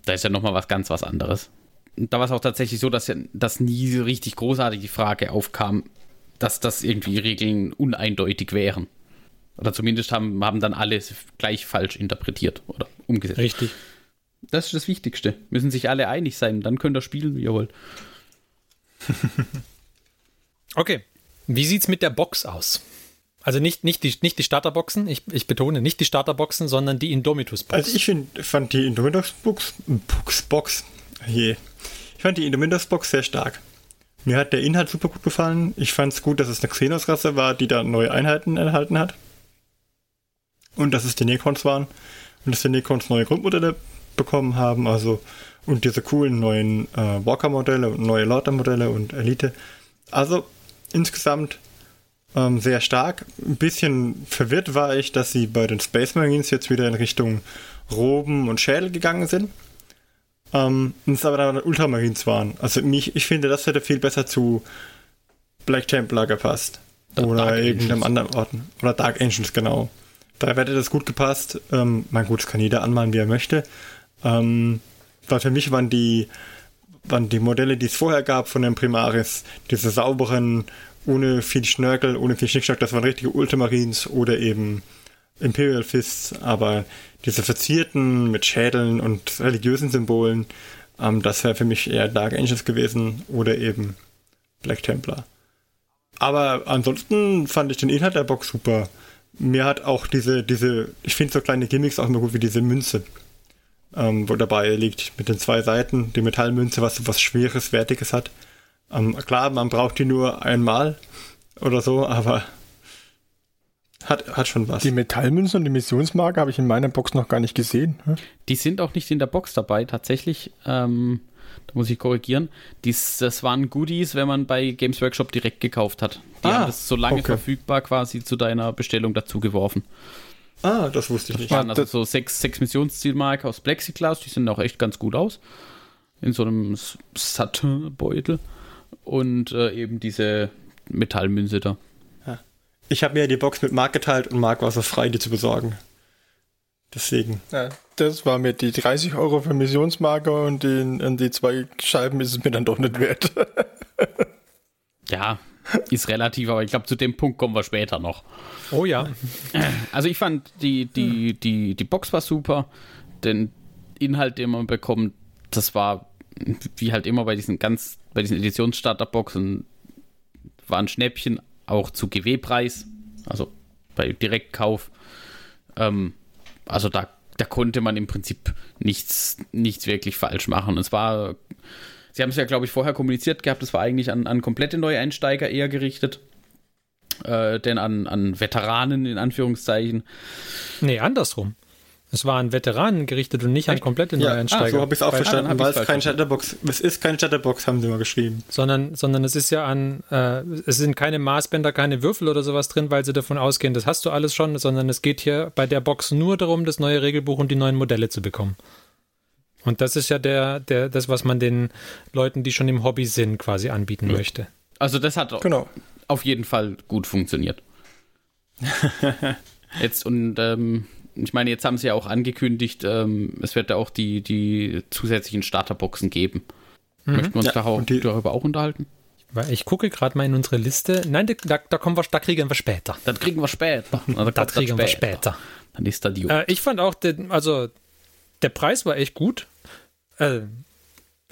da ist ja nochmal was ganz was anderes. Und da war es auch tatsächlich so, dass ja dass nie so richtig großartig die Frage aufkam, dass das irgendwie Regeln uneindeutig wären. Oder zumindest haben, haben dann alle gleich falsch interpretiert oder umgesetzt. Richtig. Das ist das Wichtigste. Müssen sich alle einig sein, dann könnt ihr spielen, wie ihr wollt. okay. Wie sieht's mit der Box aus? Also nicht, nicht, die, nicht die Starterboxen, ich, ich betone, nicht die Starterboxen, sondern die Indomitus-Box. Also ich find, fand die Indomitus-Box, Box, Box, je. Ich fand die Indomitus-Box sehr stark. Mir hat der Inhalt super gut gefallen. Ich fand es gut, dass es eine Xenos-Rasse war, die da neue Einheiten enthalten hat. Und dass es die Necrons waren. Und dass die Necrons neue Grundmodelle bekommen haben, also und diese coolen neuen äh, Walker-Modelle und neue Lauter-Modelle und Elite. Also insgesamt ähm, sehr stark. Ein bisschen verwirrt war ich, dass sie bei den Space Marines jetzt wieder in Richtung Roben und Schädel gegangen sind. Ähm, und es aber dann Ultramarines waren. Also mich, ich finde, das hätte viel besser zu Black Templar gepasst. Oder Dark irgendeinem anderen Orten. Oder Dark Angels, genau. Da hätte das gut gepasst. Ähm, mein gut, das kann jeder anmalen, wie er möchte. Ähm, weil für mich waren die, waren die Modelle, die es vorher gab von den Primaris, diese sauberen, ohne viel Schnörkel, ohne viel Schnickschnack, das waren richtige Ultramarines oder eben Imperial Fists, aber diese verzierten mit Schädeln und religiösen Symbolen, ähm, das wäre für mich eher Dark Angels gewesen oder eben Black Templar. Aber ansonsten fand ich den Inhalt der Box super. Mir hat auch diese, diese, ich finde so kleine Gimmicks auch immer gut wie diese Münze, ähm, wo dabei liegt mit den zwei Seiten, die Metallmünze, was so was Schweres, Wertiges hat. Ähm, klar, man braucht die nur einmal oder so, aber hat, hat schon was. Die Metallmünzen und die Missionsmarke habe ich in meiner Box noch gar nicht gesehen. hm? Die sind auch nicht in der Box dabei, tatsächlich. Ähm, da muss ich korrigieren. Dies, das waren Goodies, wenn man bei Games Workshop direkt gekauft hat. Die Ah, haben das so lange okay. verfügbar quasi zu deiner Bestellung dazu geworfen. Ah, das wusste ich nicht. waren also das- so sechs, sechs Missionszielmarker aus Plexiglas, die sehen auch echt ganz gut aus. In so einem Satin-Beutel. Und äh, eben diese Metallmünze da. Ich habe mir die Box mit Mark geteilt und Mark war so frei, die zu besorgen. Deswegen. Ja, das war mir die 30 Euro für Missionsmarke und die, und die zwei Scheiben ist es mir dann doch nicht wert. Ja, ist relativ, aber ich glaube, zu dem Punkt kommen wir später noch. Oh ja. Also ich fand die, die, die, die Box war super. Den Inhalt, den man bekommt, das war wie halt immer bei diesen ganz, bei diesen Editionsstarterboxen, war ein Schnäppchen, auch zu GW-Preis, also bei Direktkauf. Ähm, also da, da konnte man im Prinzip nichts, nichts wirklich falsch machen. Es war, sie haben es ja, glaube ich, vorher kommuniziert gehabt, es war eigentlich an, an komplette Neueinsteiger eher gerichtet. Äh, denn an, an Veteranen in Anführungszeichen. Nee, andersrum. Es war an Veteranen gerichtet und nicht an komplette Ja, ah, Neueinsteiger. so habe ich es auch ah, verstanden, weil es kein Shatterbox, es ist kein Shatterbox, haben sie mal geschrieben. sondern, sondern es ist ja an, äh, es sind keine Maßbänder, keine Würfel oder sowas drin, weil sie davon ausgehen, das hast du alles schon, sondern es geht hier bei der Box nur darum, das neue Regelbuch und die neuen Modelle zu bekommen. Und das ist ja der, der, das, was man den Leuten, die schon im Hobby sind, quasi anbieten möchte. Also das hat genau. auf jeden Fall gut funktioniert. jetzt und ähm, ich meine, jetzt haben sie ja auch angekündigt, ähm, es wird ja auch die, die zusätzlichen Starterboxen geben. Möchten wir uns Ja, da auch, darüber auch unterhalten? Weil ich gucke gerade mal in unsere Liste. Nein, da, da, kommen wir, da kriegen wir später. Das kriegen wir später. Also das kriegen wir später. Dann ist da die. Äh, ich fand auch, den, also der Preis war echt gut. Äh,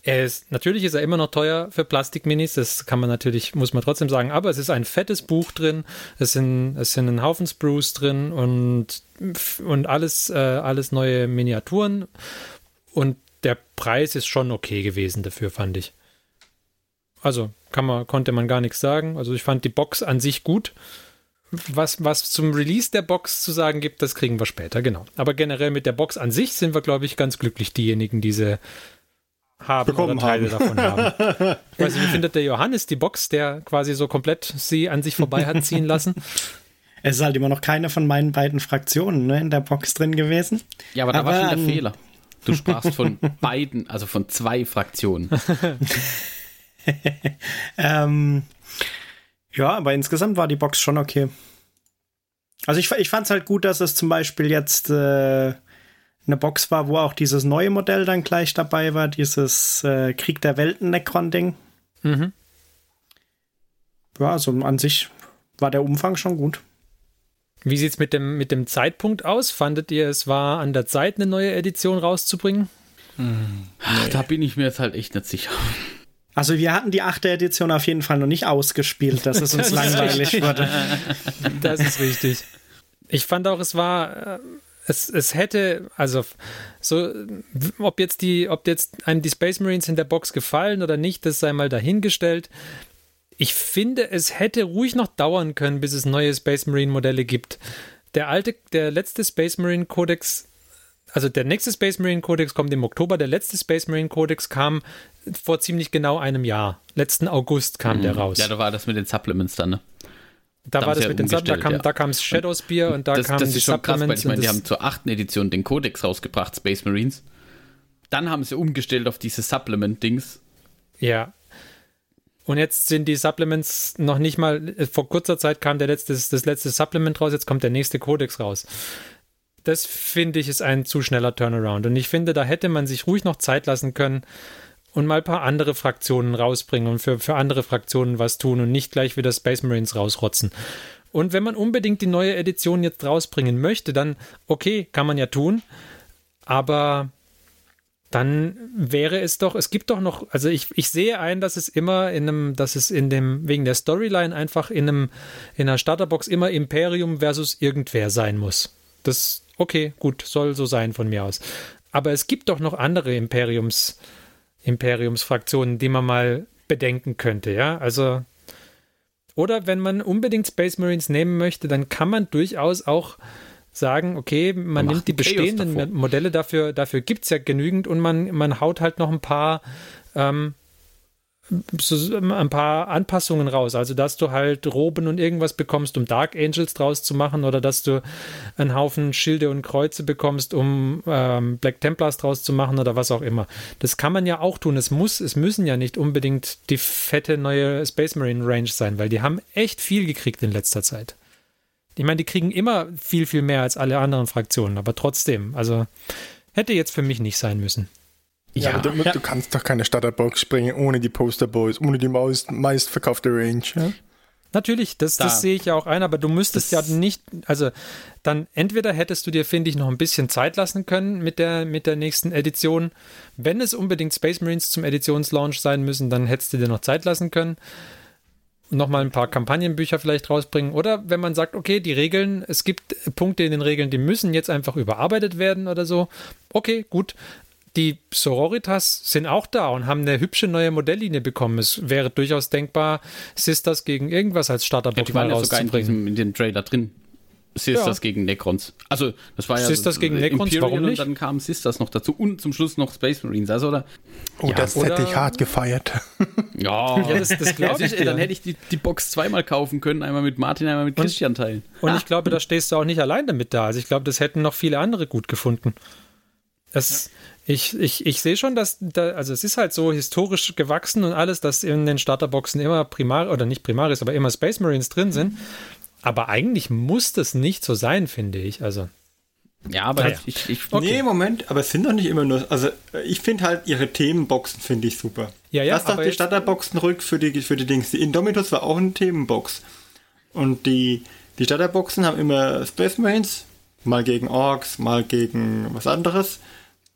er ist, natürlich ist er immer noch teuer für Plastikminis, das kann man natürlich, muss man trotzdem sagen, aber es ist ein fettes Buch drin, es sind, es sind ein Haufen Sprues drin und, und alles, äh, alles neue Miniaturen und der Preis ist schon okay gewesen dafür, fand ich. Also kann man, konnte man gar nichts sagen. Also ich fand die Box an sich gut. Was, was zum Release der Box zu sagen gibt, das kriegen wir später, genau. Aber generell mit der Box an sich sind wir, glaube ich, ganz glücklich, diejenigen, die sie haben Bekommen oder Teile davon haben. Ich weiß nicht, wie findet der Johannes die Box, der quasi so komplett sie an sich vorbei hat ziehen lassen? Es ist halt immer noch keine von meinen beiden Fraktionen ne, in der Box drin gewesen. ja, aber da war aber, schon der ähm, Fehler. Du sprachst von beiden, also von zwei Fraktionen. Ähm, ja, aber insgesamt war die Box schon okay. Also ich, ich fand es halt gut, dass es zum Beispiel jetzt äh, eine Box war, wo auch dieses neue Modell dann gleich dabei war, dieses äh, Krieg der Welten Necron-Ding. Mhm. Ja, also an sich war der Umfang schon gut. Wie sieht es mit dem, mit dem Zeitpunkt aus? Fandet ihr, es war an der Zeit, eine neue Edition rauszubringen? Da bin ich mir jetzt halt echt nicht sicher. Also wir hatten die achte Edition auf jeden Fall noch nicht ausgespielt, dass es uns langweilig wurde. Das ist richtig. Ich fand auch, es war, äh, es, es hätte, also so, ob jetzt die, ob jetzt einem die Space Marines in der Box gefallen oder nicht, das sei mal dahingestellt. Ich finde, es hätte ruhig noch dauern können, bis es neue Space Marine Modelle gibt. Der alte, der letzte Space Marine Codex, also der nächste Space Marine Codex kommt im Oktober, der letzte Space Marine Codex kam vor ziemlich genau einem Jahr. Letzten August kam der raus. Ja, da war das mit den Supplements dann, ne? Da Da war das ja mit den Sub, da kam, ja. da kam Shadowspear und da das, kamen das die ist schon krass, weil Supplements. ich meine, die haben zur achten Edition den Codex rausgebracht, Space Marines. Dann haben sie umgestellt auf diese Supplement-Dings. ja. Und jetzt sind die Supplements noch nicht mal, äh, vor kurzer Zeit kam der letzte, das letzte Supplement raus, jetzt kommt der nächste Codex raus. Das finde ich ist ein zu schneller Turnaround. Und ich finde, da hätte man sich ruhig noch Zeit lassen können und mal ein paar andere Fraktionen rausbringen und für, für andere Fraktionen was tun und nicht gleich wieder Space Marines rausrotzen. Und wenn man unbedingt die neue Edition jetzt rausbringen möchte, dann okay, kann man ja tun. Aber dann wäre es doch, es gibt doch noch, also ich, ich sehe ein, dass es immer in einem, dass es in dem, wegen der Storyline einfach in einem, in einer Starterbox immer Imperium versus irgendwer sein muss. Das, okay, gut, soll so sein von mir aus. Aber es gibt doch noch andere Imperiums, Imperiumsfraktionen, die man mal bedenken könnte, ja. Also, oder wenn man unbedingt Space Marines nehmen möchte, dann kann man durchaus auch sagen, okay, man, man nimmt die bestehenden Modelle, dafür, dafür gibt es ja genügend und man, man haut halt noch ein paar ähm, so ein paar Anpassungen raus. Also, dass du halt Roben und irgendwas bekommst, um Dark Angels draus zu machen, oder dass du einen Haufen Schilde und Kreuze bekommst, um ähm, Black Templars draus zu machen, oder was auch immer. Das kann man ja auch tun. Es muss, es müssen ja nicht unbedingt die fette neue Space Marine Range sein, weil die haben echt viel gekriegt in letzter Zeit. Ich meine, die kriegen immer viel, viel mehr als alle anderen Fraktionen, aber trotzdem, also hätte jetzt für mich nicht sein müssen. Ja, ja, du, ja. du, kannst doch keine Starterbox springen ohne die Posterboys, ohne die meist, meistverkaufte Range. Ja? Natürlich, das, da. das sehe ich ja auch ein, aber du müsstest das ja nicht, also dann entweder hättest du dir, finde ich, noch ein bisschen Zeit lassen können mit der, mit der nächsten Edition. Wenn es unbedingt Space Marines zum Editionslaunch sein müssen, dann hättest du dir noch Zeit lassen können nochmal ein paar Kampagnenbücher vielleicht rausbringen. Oder wenn man sagt, okay, die Regeln, es gibt Punkte in den Regeln, die müssen jetzt einfach überarbeitet werden oder so. Okay, gut. Die Sororitas sind auch da und haben eine hübsche neue Modelllinie bekommen. Es wäre durchaus denkbar, Sisters gegen irgendwas als Starterbox ja, die waren ja sogar in, diesem, in dem Trailer drin. Sisters ja. gegen Necrons. Also, das war ja Sisters gegen Necrons, Imperial warum nicht? Und dann kamen Sisters noch dazu und zum Schluss noch Space Marines. Also, oder? Oh, ja, das oder, hätte ich hart gefeiert. Ja, ja das, das glaube ich. Dann hätte ich die, die Box zweimal kaufen können, einmal mit Martin, einmal mit Christian teilen. Und ah. ich glaube, da stehst du auch nicht allein damit da. Also, ich glaube, das hätten noch viele andere gut gefunden. Es, ich, ich, ich sehe schon, dass, da, also es ist halt so historisch gewachsen und alles, dass in den Starterboxen immer Primar, oder nicht Primaris, aber immer Space Marines drin sind. Aber eigentlich muss das nicht so sein, finde ich. Also. Ja, aber naja. ich, ich okay. Nee, Moment, aber es sind doch nicht immer nur. Also, ich finde halt ihre Themenboxen finde ich super. Ja, ja. Lass doch die Starterboxen rück für die, für die Dings. Die Indomitus war auch eine Themenbox. Und die, die Starterboxen haben immer Space Marines, mal gegen Orks, mal gegen was anderes,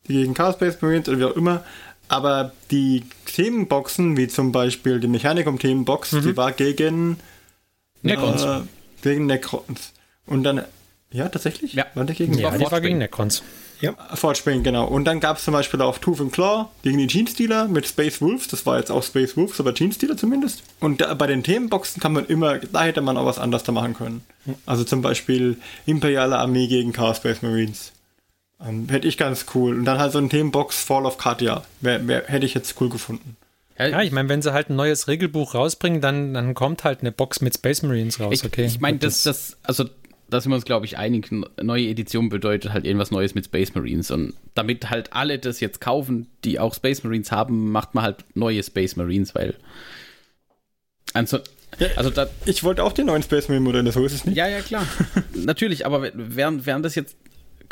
gegen Chaos Space Marines oder wie auch immer. Aber die Themenboxen, wie zum Beispiel die Mechanikum-Themenbox, mhm. die war gegen Necrons. Äh, Gegen Necrons. Und dann, ja, tatsächlich? Ja, war der gegen ja, die war gegen Necrons. Ja. Fortspringen, genau. Und dann gab es zum Beispiel auch Tooth and Claw gegen die Genestealer mit Space Wolves. Das war jetzt auch Space Wolves, aber Genestealer zumindest. Und da, bei den Themenboxen kann man immer, da hätte man auch was anderes da machen können. Also zum Beispiel Imperiale Armee gegen Chaos Space Marines. Ähm, hätte ich ganz cool. Und dann halt so ein Themenbox Fall of Katia. Wär, wär, hätte ich jetzt cool gefunden. Ja, ich meine, wenn sie halt ein neues Regelbuch rausbringen, dann, dann kommt halt eine Box mit Space Marines raus, ich, okay? Ich meine, das, das, also da sind wir uns, glaube ich, einig. Neue Edition bedeutet halt irgendwas Neues mit Space Marines. Und damit halt alle das jetzt kaufen, die auch Space Marines haben, macht man halt neue Space Marines, weil. Also, also da, ich wollte auch die neuen Space Marine Modelle, so ist es nicht. Ja, ja, klar. Natürlich, aber wären, wären das jetzt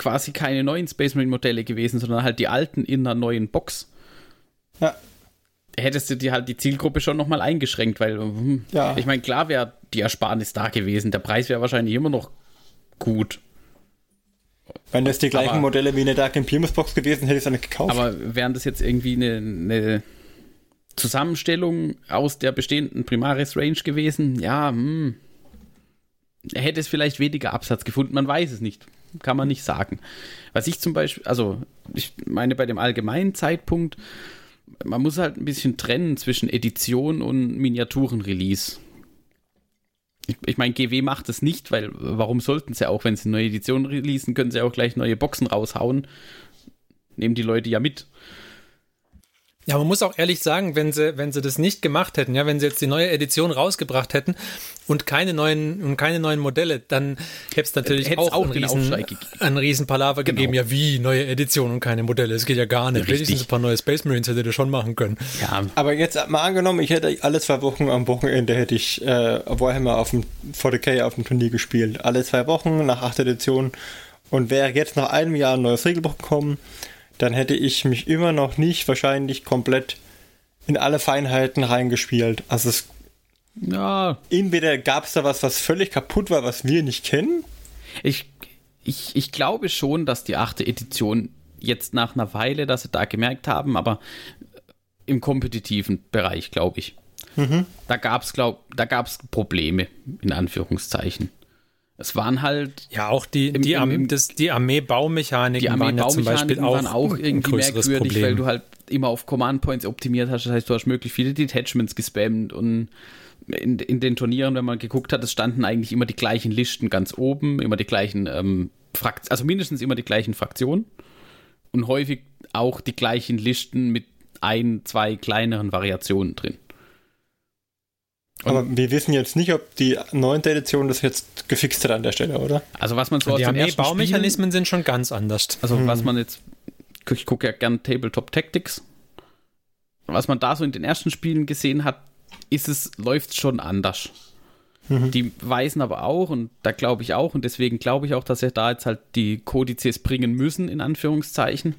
quasi keine neuen Space Marine Modelle gewesen, sondern halt die alten in einer neuen Box. Ja, hättest du dir halt die Zielgruppe schon nochmal eingeschränkt, weil hm, ja. ich meine, klar wäre die Ersparnis da gewesen. Der Preis wäre wahrscheinlich immer noch gut. Wenn das die gleichen aber, Modelle wie eine Dark Imperiums Box gewesen, hätte ich es dann nicht gekauft. Aber wären das jetzt irgendwie eine, eine Zusammenstellung aus der bestehenden Primaris Range gewesen? Ja, hm. Hätte es vielleicht weniger Absatz gefunden, man weiß es nicht. Kann man nicht sagen. Was ich zum Beispiel, also ich meine, bei dem allgemeinen Zeitpunkt man muss halt ein bisschen trennen zwischen Edition und Miniaturen-Release. Ich, ich meine, GW macht es nicht, weil warum sollten sie auch, wenn sie neue Edition releasen, können sie auch gleich neue Boxen raushauen. Nehmen die Leute ja mit. Ja, man muss auch ehrlich sagen, wenn sie, wenn sie das nicht gemacht hätten, ja, wenn sie jetzt die neue Edition rausgebracht hätten und keine neuen und keine neuen Modelle, dann hätte es natürlich Hätt's auch, auch einen, riesen, einen riesen Palaver Genau. gegeben. Ja, wie neue Edition und keine Modelle? Das geht ja gar nicht. Richtig. Wenigstens ein paar neue Space Marines hätte das schon machen können. Ja, Aber jetzt mal angenommen, ich hätte alle zwei Wochen am Wochenende hätte ich äh, Warhammer auf dem 40k auf dem Turnier gespielt. Alle zwei Wochen nach 8 Edition. Und wäre jetzt nach einem Jahr ein neues Regelbuch gekommen, dann hätte ich mich immer noch nicht wahrscheinlich komplett in alle Feinheiten reingespielt. Also es, ja, entweder gab es da was, was völlig kaputt war, was wir nicht kennen. ich, ich, ich glaube schon, dass die achte Edition jetzt nach einer Weile, dass sie da gemerkt haben, aber im kompetitiven Bereich, glaube ich. Da gab es, glaube da gab's Probleme, in Anführungszeichen. Es waren halt Ja, auch die, Im- die, im- Arm- im- das, die Armee-Baumechaniken die waren ja zum Beispiel auch, waren auch irgendwie merkwürdig, Problem. weil du halt immer auf Command Points optimiert hast. Das heißt, du hast möglichst viele Detachments gespammt und in, in den Turnieren, wenn man geguckt hat, es standen eigentlich immer die gleichen Listen ganz oben, immer die gleichen ähm, Frakt also mindestens immer die gleichen Fraktionen und häufig auch die gleichen Listen mit ein, zwei kleineren Variationen drin. Aber wir wissen jetzt nicht, ob die neunte Edition das jetzt gefixt hat an der Stelle, oder? Also was man so aus die den ersten Spielen, Armee-Baumechanismen sind schon ganz anders. Also was man jetzt, ich gucke ja gern Tabletop Tactics. Was man da so in den ersten Spielen gesehen hat, ist es, läuft schon anders. Die weisen aber auch, und da glaube ich auch, und deswegen glaube ich auch, dass sie da jetzt halt die Kodizes bringen müssen, in Anführungszeichen.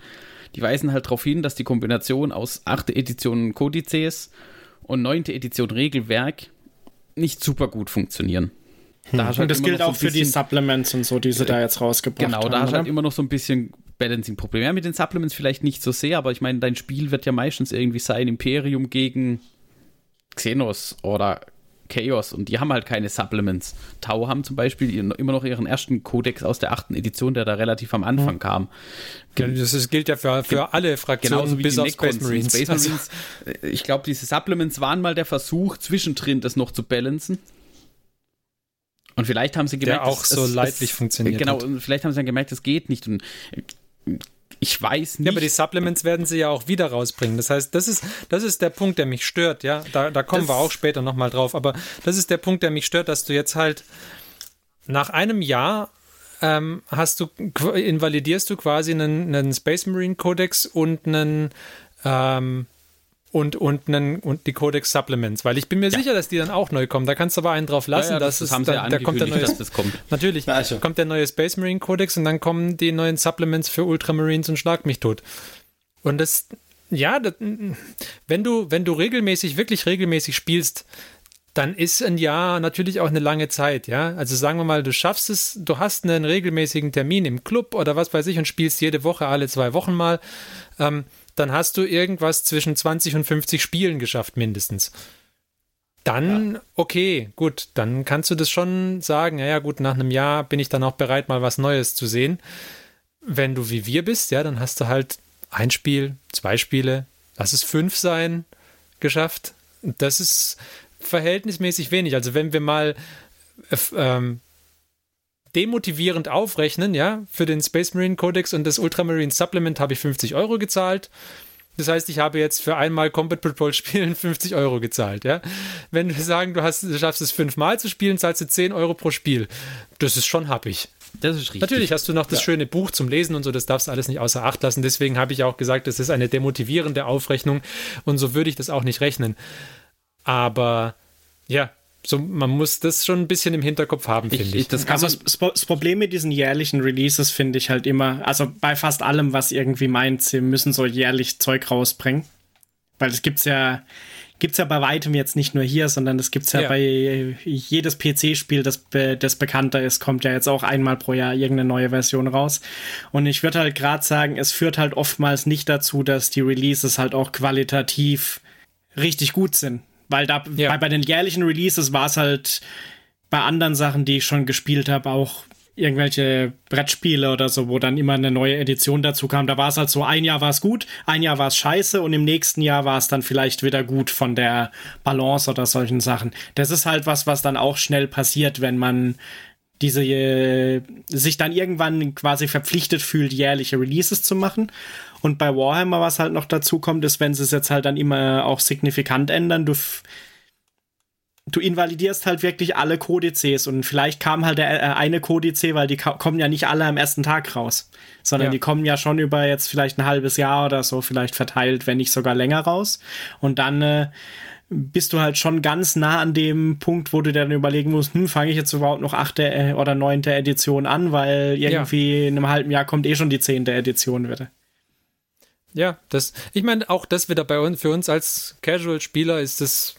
Die weisen halt darauf hin, dass die Kombination aus 8. Edition Kodizes und 9. Edition Regelwerk nicht super gut funktionieren. Da hast du Und halt das gilt so auch ein für die Supplements und so, die sie da jetzt rausgebracht Genau, haben. da hast du halt immer noch so ein bisschen Balancing-Problem. Ja, mit den Supplements vielleicht nicht so sehr, aber ich meine, dein Spiel wird ja meistens irgendwie sein Imperium gegen Xenos oder Chaos und die haben halt keine Supplements. Tau haben zum Beispiel immer noch ihren ersten Codex aus der achten Edition, der da relativ am Anfang kam. Ja, Das ist, gilt ja für, für alle Fraktionen Genauso wie bis die auf Space Marines. Space Also, Marines. äh, Ich glaube, diese Supplements waren mal der Versuch, zwischendrin das noch zu balancen. Und vielleicht haben sie gemerkt, Der auch es- so leidlich es, funktioniert Genau, hat. und vielleicht haben sie dann gemerkt, es geht nicht. Und äh, ich weiß nicht. ja, aber die Supplements werden sie ja auch wieder rausbringen. Das heißt, das ist, das ist der Punkt, der mich stört, ja. Da, da kommen Das- wir auch später nochmal drauf. Aber das ist der Punkt, der mich stört, dass du jetzt halt nach einem Jahr ähm, hast du, invalidierst du quasi einen, einen Space Marine Codex und einen ähm, und, und, einen, und die Codex Supplements, weil ich bin mir sicher, dass die dann auch neu kommen. Da kannst du aber einen drauf lassen, ja, ja, dass das es haben sie da, ja da kommt der neue das kommt. Natürlich, Also. kommt der neue Space Marine Codex und dann kommen die neuen Supplements für Ultramarines und Schlag mich tot. Und das, ja, das, wenn du, wenn du regelmäßig, wirklich regelmäßig spielst, dann ist ein Jahr natürlich auch eine lange Zeit, ja. Also sagen wir mal, du schaffst es, du hast einen regelmäßigen Termin im Club oder was weiß ich und spielst jede Woche, alle zwei Wochen mal, ähm, dann hast du irgendwas zwischen 20 und 50 Spielen geschafft, mindestens. Dann, okay, gut, dann kannst du das schon sagen, ja, ja, gut, nach einem Jahr bin ich dann auch bereit, mal was Neues zu sehen. Wenn du wie wir bist, ja, dann hast du halt ein Spiel, zwei Spiele, lass es fünf sein, geschafft. Das ist verhältnismäßig wenig. Also wenn wir mal äh, ähm, demotivierend aufrechnen, ja, für den Space Marine Codex und das Ultramarine Supplement habe ich 50 Euro gezahlt. Das heißt, ich habe jetzt für einmal Combat Patrol spielen 50 Euro gezahlt, ja. Wenn wir sagen, du, hast, du schaffst es fünfmal zu spielen, zahlst du 10 Euro pro Spiel. Das ist schon happig. Das ist richtig. Natürlich hast du noch das schöne Buch zum Lesen und so, das darfst du alles nicht außer Acht lassen. Deswegen habe ich auch gesagt, das ist eine demotivierende Aufrechnung und so würde ich das auch nicht rechnen. Aber ja, so, man muss das schon ein bisschen im Hinterkopf haben, finde ich, ich. das Also das, das Problem mit diesen jährlichen Releases finde ich halt immer, also bei fast allem, was irgendwie meint, sie müssen so jährlich Zeug rausbringen. Weil es gibt's ja, gibt's ja bei weitem jetzt nicht nur hier, sondern es gibt's ja, Ja. bei jedes PC-Spiel, das, das bekannter ist, kommt ja jetzt auch einmal pro Jahr irgendeine neue Version raus. Und ich würde halt gerade sagen, es führt halt oftmals nicht dazu, dass die Releases halt auch qualitativ richtig gut sind. Weil da Ja. bei, bei den jährlichen Releases war es halt bei anderen Sachen, die ich schon gespielt habe, auch irgendwelche Brettspiele oder so, wo dann immer eine neue Edition dazu kam. Da war es halt so, ein Jahr war es gut, ein Jahr war es scheiße und im nächsten Jahr war es dann vielleicht wieder gut von der Balance oder solchen Sachen. Das ist halt was, was dann auch schnell passiert, wenn man diese äh, sich dann irgendwann quasi verpflichtet fühlt, jährliche Releases zu machen. Und bei Warhammer, was halt noch dazu kommt, ist, wenn sie es jetzt halt dann immer auch signifikant ändern, du du invalidierst halt wirklich alle Kodizes und vielleicht kam halt der äh, eine Kodice, weil die kommen ja nicht alle am ersten Tag raus, sondern ja. die kommen ja schon über jetzt vielleicht ein halbes Jahr oder so vielleicht verteilt, wenn nicht sogar länger raus. Und dann äh, bist du halt schon ganz nah an dem Punkt, wo du dann überlegen musst, hm, fange ich jetzt überhaupt noch achte äh, oder neunte Edition an, weil irgendwie ja. in einem halben Jahr kommt eh schon die zehnte Edition wieder. Ja, das, ich meine, auch das wieder bei uns, für uns als Casual-Spieler ist das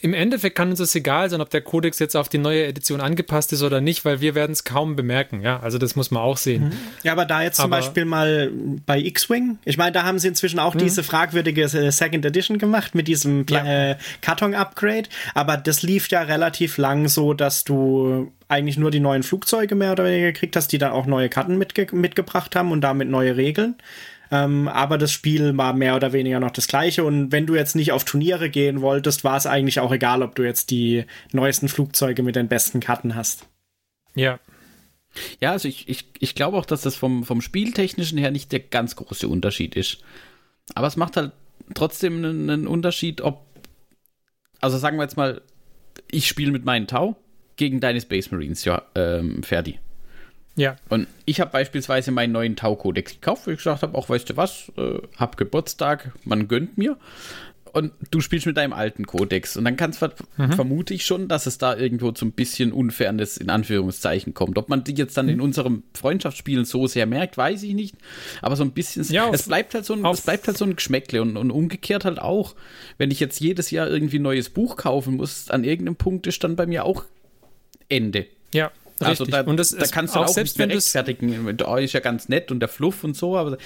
im Endeffekt kann uns das egal sein, ob der Codex jetzt auf die neue Edition angepasst ist oder nicht, weil wir werden es kaum bemerken. Ja, also das muss man auch sehen. Mhm. Ja, aber da jetzt aber zum Beispiel mal bei X-Wing, ich meine, da haben sie inzwischen auch mhm. diese fragwürdige äh, Second Edition gemacht mit diesem ja. äh, Karton-Upgrade, aber das lief ja relativ lang so, dass du eigentlich nur die neuen Flugzeuge mehr oder weniger gekriegt hast, die dann auch neue Karten mitge mitgebracht haben und damit neue Regeln. Ähm, aber das Spiel war mehr oder weniger noch das gleiche. Und wenn du jetzt nicht auf Turniere gehen wolltest, war es eigentlich auch egal, ob du jetzt die neuesten Flugzeuge mit den besten Karten hast. Ja. Ja, also ich, ich, ich glaube auch, dass das vom, vom Spieltechnischen her nicht der ganz große Unterschied ist. Aber es macht halt trotzdem einen, einen Unterschied, ob. Also sagen wir jetzt mal, ich spiele mit meinen Tau gegen deine Space Marines, ja, ähm, Ferdi. Ja. Und ich habe beispielsweise meinen neuen Tau-Kodex gekauft, weil ich gesagt habe, auch weißt du was, äh, hab Geburtstag, man gönnt mir. Und du spielst mit deinem alten Kodex. Und dann kannst mhm. vermute ich schon, dass es da irgendwo zu ein bisschen Unfairness in Anführungszeichen kommt. Ob man die jetzt dann mhm. in unserem Freundschaftsspielen so sehr merkt, weiß ich nicht. Aber so ein bisschen, ja, es bleibt halt so ein, es bleibt halt so ein Geschmäckle und, und umgekehrt halt auch. Wenn ich jetzt jedes Jahr irgendwie ein neues Buch kaufen muss, an irgendeinem Punkt ist dann bei mir auch Ende. Ja, also da, und das da kannst du auch, auch selbst nicht mehr rechtfertigen. Da ist ja ganz nett und der Fluff und so, aber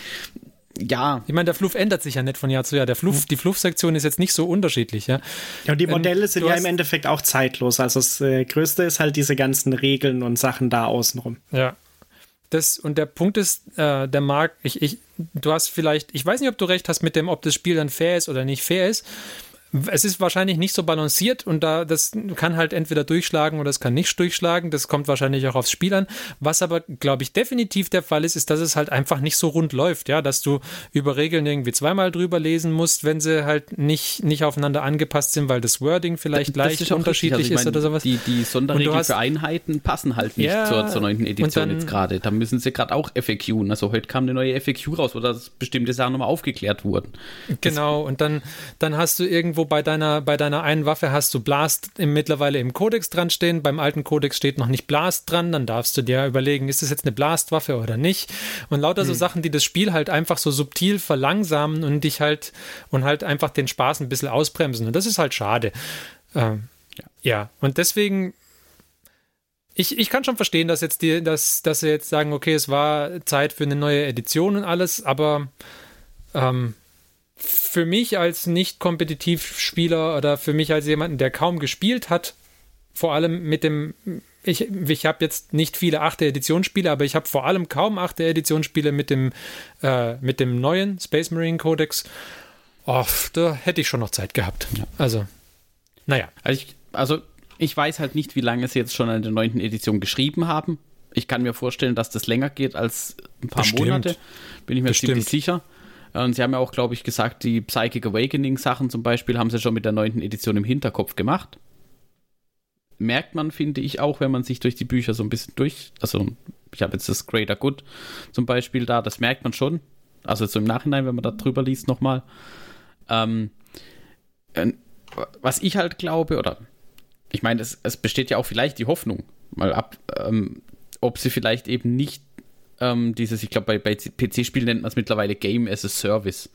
ja. Ich meine, der Fluff ändert sich ja nicht von Jahr zu Jahr. Der Fluff, hm. die Fluff-Sektion ist jetzt nicht so unterschiedlich, ja. Ja, und die ähm, Modelle ähm, sind ja im Endeffekt auch zeitlos. Also das äh, Größte ist halt diese ganzen Regeln und Sachen da außenrum. Ja. Das, und der Punkt ist, äh, der Markt, ich, ich, du hast vielleicht, ich weiß nicht, ob du recht hast mit dem, ob das Spiel dann fair ist oder nicht fair ist es ist wahrscheinlich nicht so balanciert und da das kann halt entweder durchschlagen oder es kann nicht durchschlagen. Das kommt wahrscheinlich auch aufs Spiel an. Was aber, glaube ich, definitiv der Fall ist, ist, dass es halt einfach nicht so rund läuft, ja, dass du über Regeln irgendwie zweimal drüber lesen musst, wenn sie halt nicht, nicht aufeinander angepasst sind, weil das Wording vielleicht das leicht ist unterschiedlich also ist oder sowas. Die, die Sonderregeln hast, für Einheiten passen halt nicht ja, zur, zur neunten Edition dann, jetzt gerade. Da müssen sie gerade auch FAQ. Also heute kam eine neue FAQ raus, wo das bestimmte Sachen nochmal aufgeklärt wurden. Genau, das, und dann, dann hast du irgendwo bei deiner, bei deiner einen Waffe hast du Blast im, mittlerweile im Codex dran stehen, beim alten Codex steht noch nicht Blast dran, dann darfst du dir überlegen, ist das jetzt eine Blastwaffe oder nicht? Und lauter hm. so Sachen, die das Spiel halt einfach so subtil verlangsamen und dich halt und halt einfach den Spaß ein bisschen ausbremsen. Und das ist halt schade. Ähm, ja. ja, und deswegen ich, ich kann schon verstehen, dass jetzt die, dass, dass sie jetzt sagen, okay, es war Zeit für eine neue Edition und alles, aber ähm, für mich als Nicht-Kompetitiv-Spieler oder für mich als jemanden, der kaum gespielt hat, vor allem mit dem, ich, ich habe jetzt nicht viele 8. Editionsspiele, aber ich habe vor allem kaum 8. Editionsspiele mit dem, äh, mit dem neuen Space Marine Codex. Oh, da hätte ich schon noch Zeit gehabt. Ja. Also, naja. Also ich, also ich weiß halt nicht, wie lange sie jetzt schon an der 9. Edition geschrieben haben. Ich kann mir vorstellen, dass das länger geht als ein paar Bestimmt. Monate. Bin ich mir Bestimmt. ziemlich sicher. Und sie haben ja auch, glaube ich, gesagt, die Psychic Awakening Sachen zum Beispiel haben sie schon mit der neunten Edition im Hinterkopf gemacht. Merkt man, finde ich, auch, wenn man sich durch die Bücher so ein bisschen durch, also ich habe jetzt das Greater Good zum Beispiel da, das merkt man schon. Also so im Nachhinein, wenn man da drüber liest nochmal. Ähm, was ich halt glaube, oder ich meine, es, es, besteht ja auch vielleicht die Hoffnung, mal ab, ähm, ob sie vielleicht eben nicht ähm, dieses, ich glaube, bei, bei PC-Spielen nennt man es mittlerweile Game as a Service.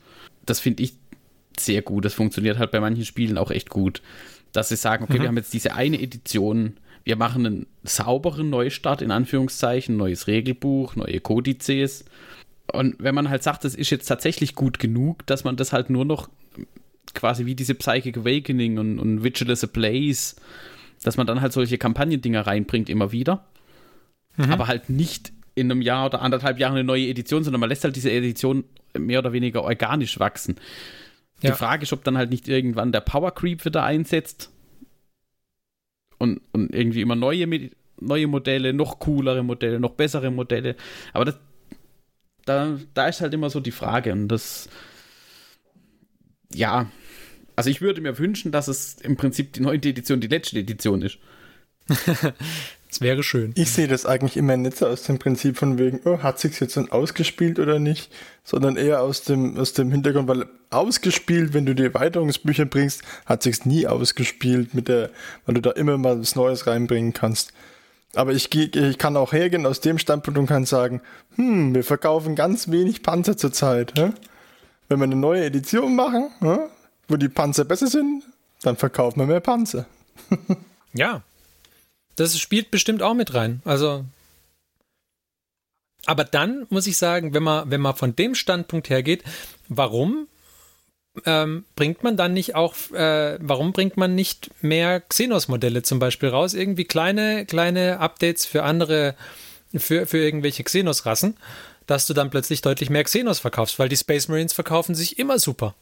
Das finde ich sehr gut. Das funktioniert halt bei manchen Spielen auch echt gut. Dass sie sagen, okay, mhm. wir haben jetzt diese eine Edition, wir machen einen sauberen Neustart, in Anführungszeichen, neues Regelbuch, neue Kodizes. Und wenn man halt sagt, das ist jetzt tatsächlich gut genug, dass man das halt nur noch quasi wie diese Psychic Awakening und, und Vigilance Ablaze, dass man dann halt solche Kampagnendinger reinbringt immer wieder. Mhm. Aber halt nicht in einem Jahr oder anderthalb Jahren eine neue Edition, sondern man lässt halt diese Edition mehr oder weniger organisch wachsen. Ja. Die Frage ist, ob dann halt nicht irgendwann der Power Creep wieder einsetzt und, und irgendwie immer neue, neue Modelle, noch coolere Modelle, noch bessere Modelle. Aber das, da, da ist halt immer so die Frage und das, ja, also ich würde mir wünschen, dass es im Prinzip die neunte Edition die letzte Edition ist. Das wäre schön. Ich sehe das eigentlich immer nicht so aus dem Prinzip von wegen, oh, hat sich's jetzt dann ausgespielt oder nicht, sondern eher aus dem, aus dem Hintergrund, weil ausgespielt, wenn du die Erweiterungsbücher bringst, hat sich's nie ausgespielt mit der, weil du da immer mal was Neues reinbringen kannst. Aber ich, ich kann auch hergehen aus dem Standpunkt und kann sagen, hm, wir verkaufen ganz wenig Panzer zurzeit. Hä? Wenn wir eine neue Edition machen, hä, wo die Panzer besser sind, dann verkaufen wir mehr Panzer. Ja. Das spielt bestimmt auch mit rein. Also. Aber dann muss ich sagen, wenn man, wenn man von dem Standpunkt hergeht, warum ähm, bringt man dann nicht auch, äh, warum bringt man nicht mehr Xenos-Modelle zum Beispiel raus? Irgendwie kleine, kleine Updates für andere, für, für irgendwelche Xenos-Rassen, dass du dann plötzlich deutlich mehr Xenos verkaufst, weil die Space Marines verkaufen sich immer super.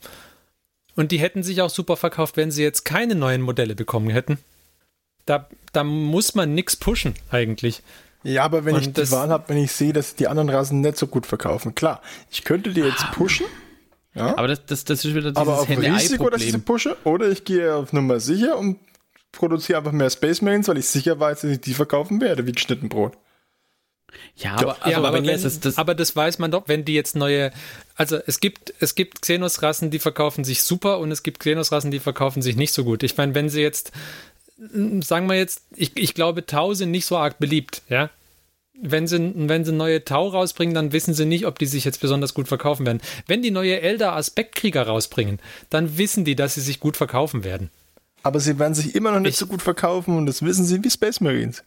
Und die hätten sich auch super verkauft, wenn sie jetzt keine neuen Modelle bekommen hätten. Da, da muss man nichts pushen, eigentlich. Ja, aber wenn Und ich die das- Wahl habe, wenn ich sehe, dass die anderen Rassen nicht so gut verkaufen, klar, ich könnte die jetzt pushen, ja, Aber das, das, das ist wieder dieses aber auf Risiko, dass ich sie pushe, oder ich gehe auf Nummer sicher und produziere einfach mehr Space Marines, weil ich sicher weiß, dass ich die verkaufen werde, wie geschnitten Brot. Ja, aber, also, ja, aber, wenn wenn, das, das, aber das weiß man doch, wenn die jetzt neue, also es gibt, es gibt Xenos-Rassen, die verkaufen sich super und es gibt Xenos-Rassen, die verkaufen sich nicht so gut. Ich meine, wenn sie jetzt, sagen wir jetzt, ich, ich glaube, Tau sind nicht so arg beliebt, ja. Wenn sie, wenn sie neue Tau rausbringen, dann wissen sie nicht, ob die sich jetzt besonders gut verkaufen werden. Wenn die neue Elder Aspektkrieger rausbringen, dann wissen die, dass sie sich gut verkaufen werden. Aber sie werden sich immer noch nicht Ich- so gut verkaufen und das wissen sie wie Space Marines.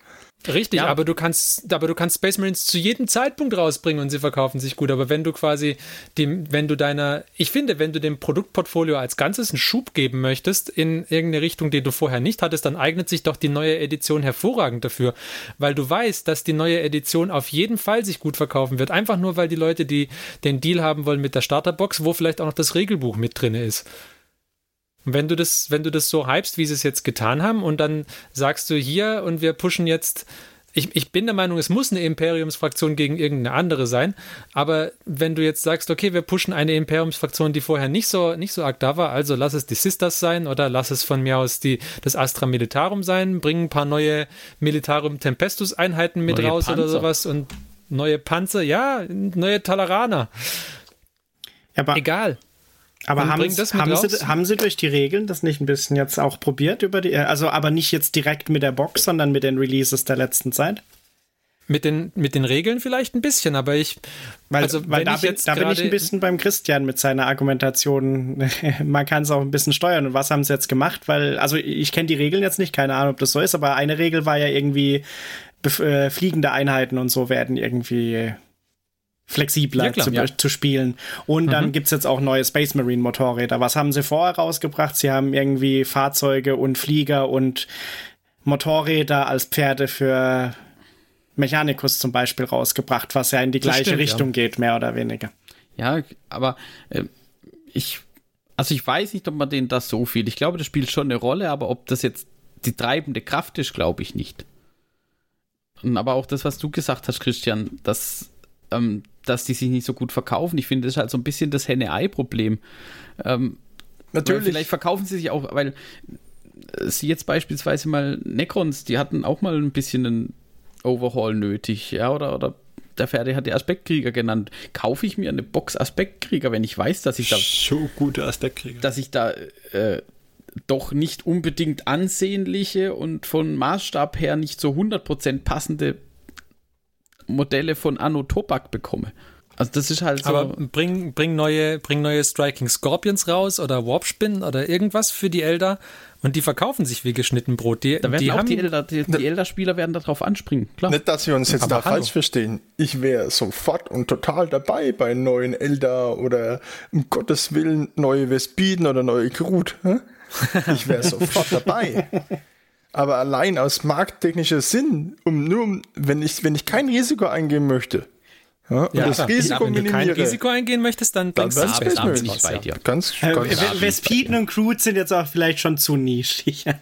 Richtig, Ja. aber du kannst, aber du kannst Space Marines zu jedem Zeitpunkt rausbringen und sie verkaufen sich gut. Aber wenn du quasi dem, wenn du deiner, ich finde, wenn du dem Produktportfolio als Ganzes einen Schub geben möchtest in irgendeine Richtung, die du vorher nicht hattest, dann eignet sich doch die neue Edition hervorragend dafür, weil du weißt, dass die neue Edition auf jeden Fall sich gut verkaufen wird. Einfach nur, weil die Leute, die den Deal haben wollen mit der Starterbox, wo vielleicht auch noch das Regelbuch mit drin ist. Und wenn du das, wenn du das so hypst, wie sie es jetzt getan haben, und dann sagst du hier und wir pushen jetzt. Ich, ich bin der Meinung, es muss eine Imperiumsfraktion gegen irgendeine andere sein. Aber wenn du jetzt sagst, okay, wir pushen eine Imperiumsfraktion, die vorher nicht so, nicht so arg da war, also lass es die Sisters sein oder lass es von mir aus die, das Astra Militarum sein, bring ein paar neue Militarum Tempestus Einheiten mit Neue raus oder Panzer. sowas und neue Panzer, ja, neue Talaraner. Ja, aber Egal. Aber haben, haben, sie, haben sie durch die Regeln das nicht ein bisschen jetzt auch probiert über die, also aber nicht jetzt direkt mit der Box, sondern mit den Releases der letzten Zeit? Mit den, mit den Regeln vielleicht ein bisschen, aber ich. Weil, also, weil da, ich bin, da bin ich ein bisschen beim Christian mit seiner Argumentation. Man kann es auch ein bisschen steuern. Und was haben sie jetzt gemacht? Weil, also ich kenne die Regeln jetzt nicht, keine Ahnung, ob das so ist, aber eine Regel war ja irgendwie, äh, fliegende Einheiten und so werden irgendwie flexibler Ja, klar, zu, ja. zu spielen. Und dann gibt's jetzt auch neue Space Marine Motorräder. Was haben sie vorher rausgebracht? Sie haben irgendwie Fahrzeuge und Flieger und Motorräder als Pferde für Mechanicus zum Beispiel rausgebracht, was ja in die Das gleiche stimmt, ja. Richtung geht, mehr oder weniger. Ja, aber äh, ich, also ich weiß nicht, ob man denen das so viel. Ich glaube, das spielt schon eine Rolle, aber ob das jetzt die treibende Kraft ist, glaube ich nicht. Aber auch das, was du gesagt hast, Christian, dass, ähm, dass die sich nicht so gut verkaufen. Ich finde, das ist halt so ein bisschen das Henne-Ei-Problem. Ähm, Natürlich. Vielleicht verkaufen sie sich auch, weil äh, sie jetzt beispielsweise mal Necrons, die hatten auch mal ein bisschen einen Overhaul nötig, ja, oder, oder der Pferde hat die Aspektkrieger genannt. Kaufe ich mir eine Box Aspektkrieger, wenn ich weiß, dass ich da, So gute Aspektkrieger. dass ich da äh, doch nicht unbedingt ansehnliche und von Maßstab her nicht so 100% passende Modelle von Anno Tobak bekomme. Also das ist halt so. Aber bring, bring, neue, bring neue Striking Scorpions raus oder Warpspin oder irgendwas für die Elder und die verkaufen sich wie geschnitten Brot. Die, da werden die auch haben, die, Elder, die, die Elder-Spieler werden darauf anspringen, klar. Nicht, dass wir uns jetzt Aber da hallo. falsch verstehen. Ich wäre sofort und total dabei bei neuen Elder oder um Gottes Willen neue Vespiden oder neue Groot. Ich wäre sofort dabei. Aber allein aus markttechnischer Sinn, um nur, um- wenn ich, wenn ich kein Risiko eingehen möchte, ja, und Ja, das klar. Risiko Wenn du kein Risiko eingehen möchtest, dann dann bringst du werden Space Space da bin ich bei ja. dir. ganz, Äh, ganz Ve- Vespiden und Crude sind jetzt auch vielleicht schon zu nischig. Ja,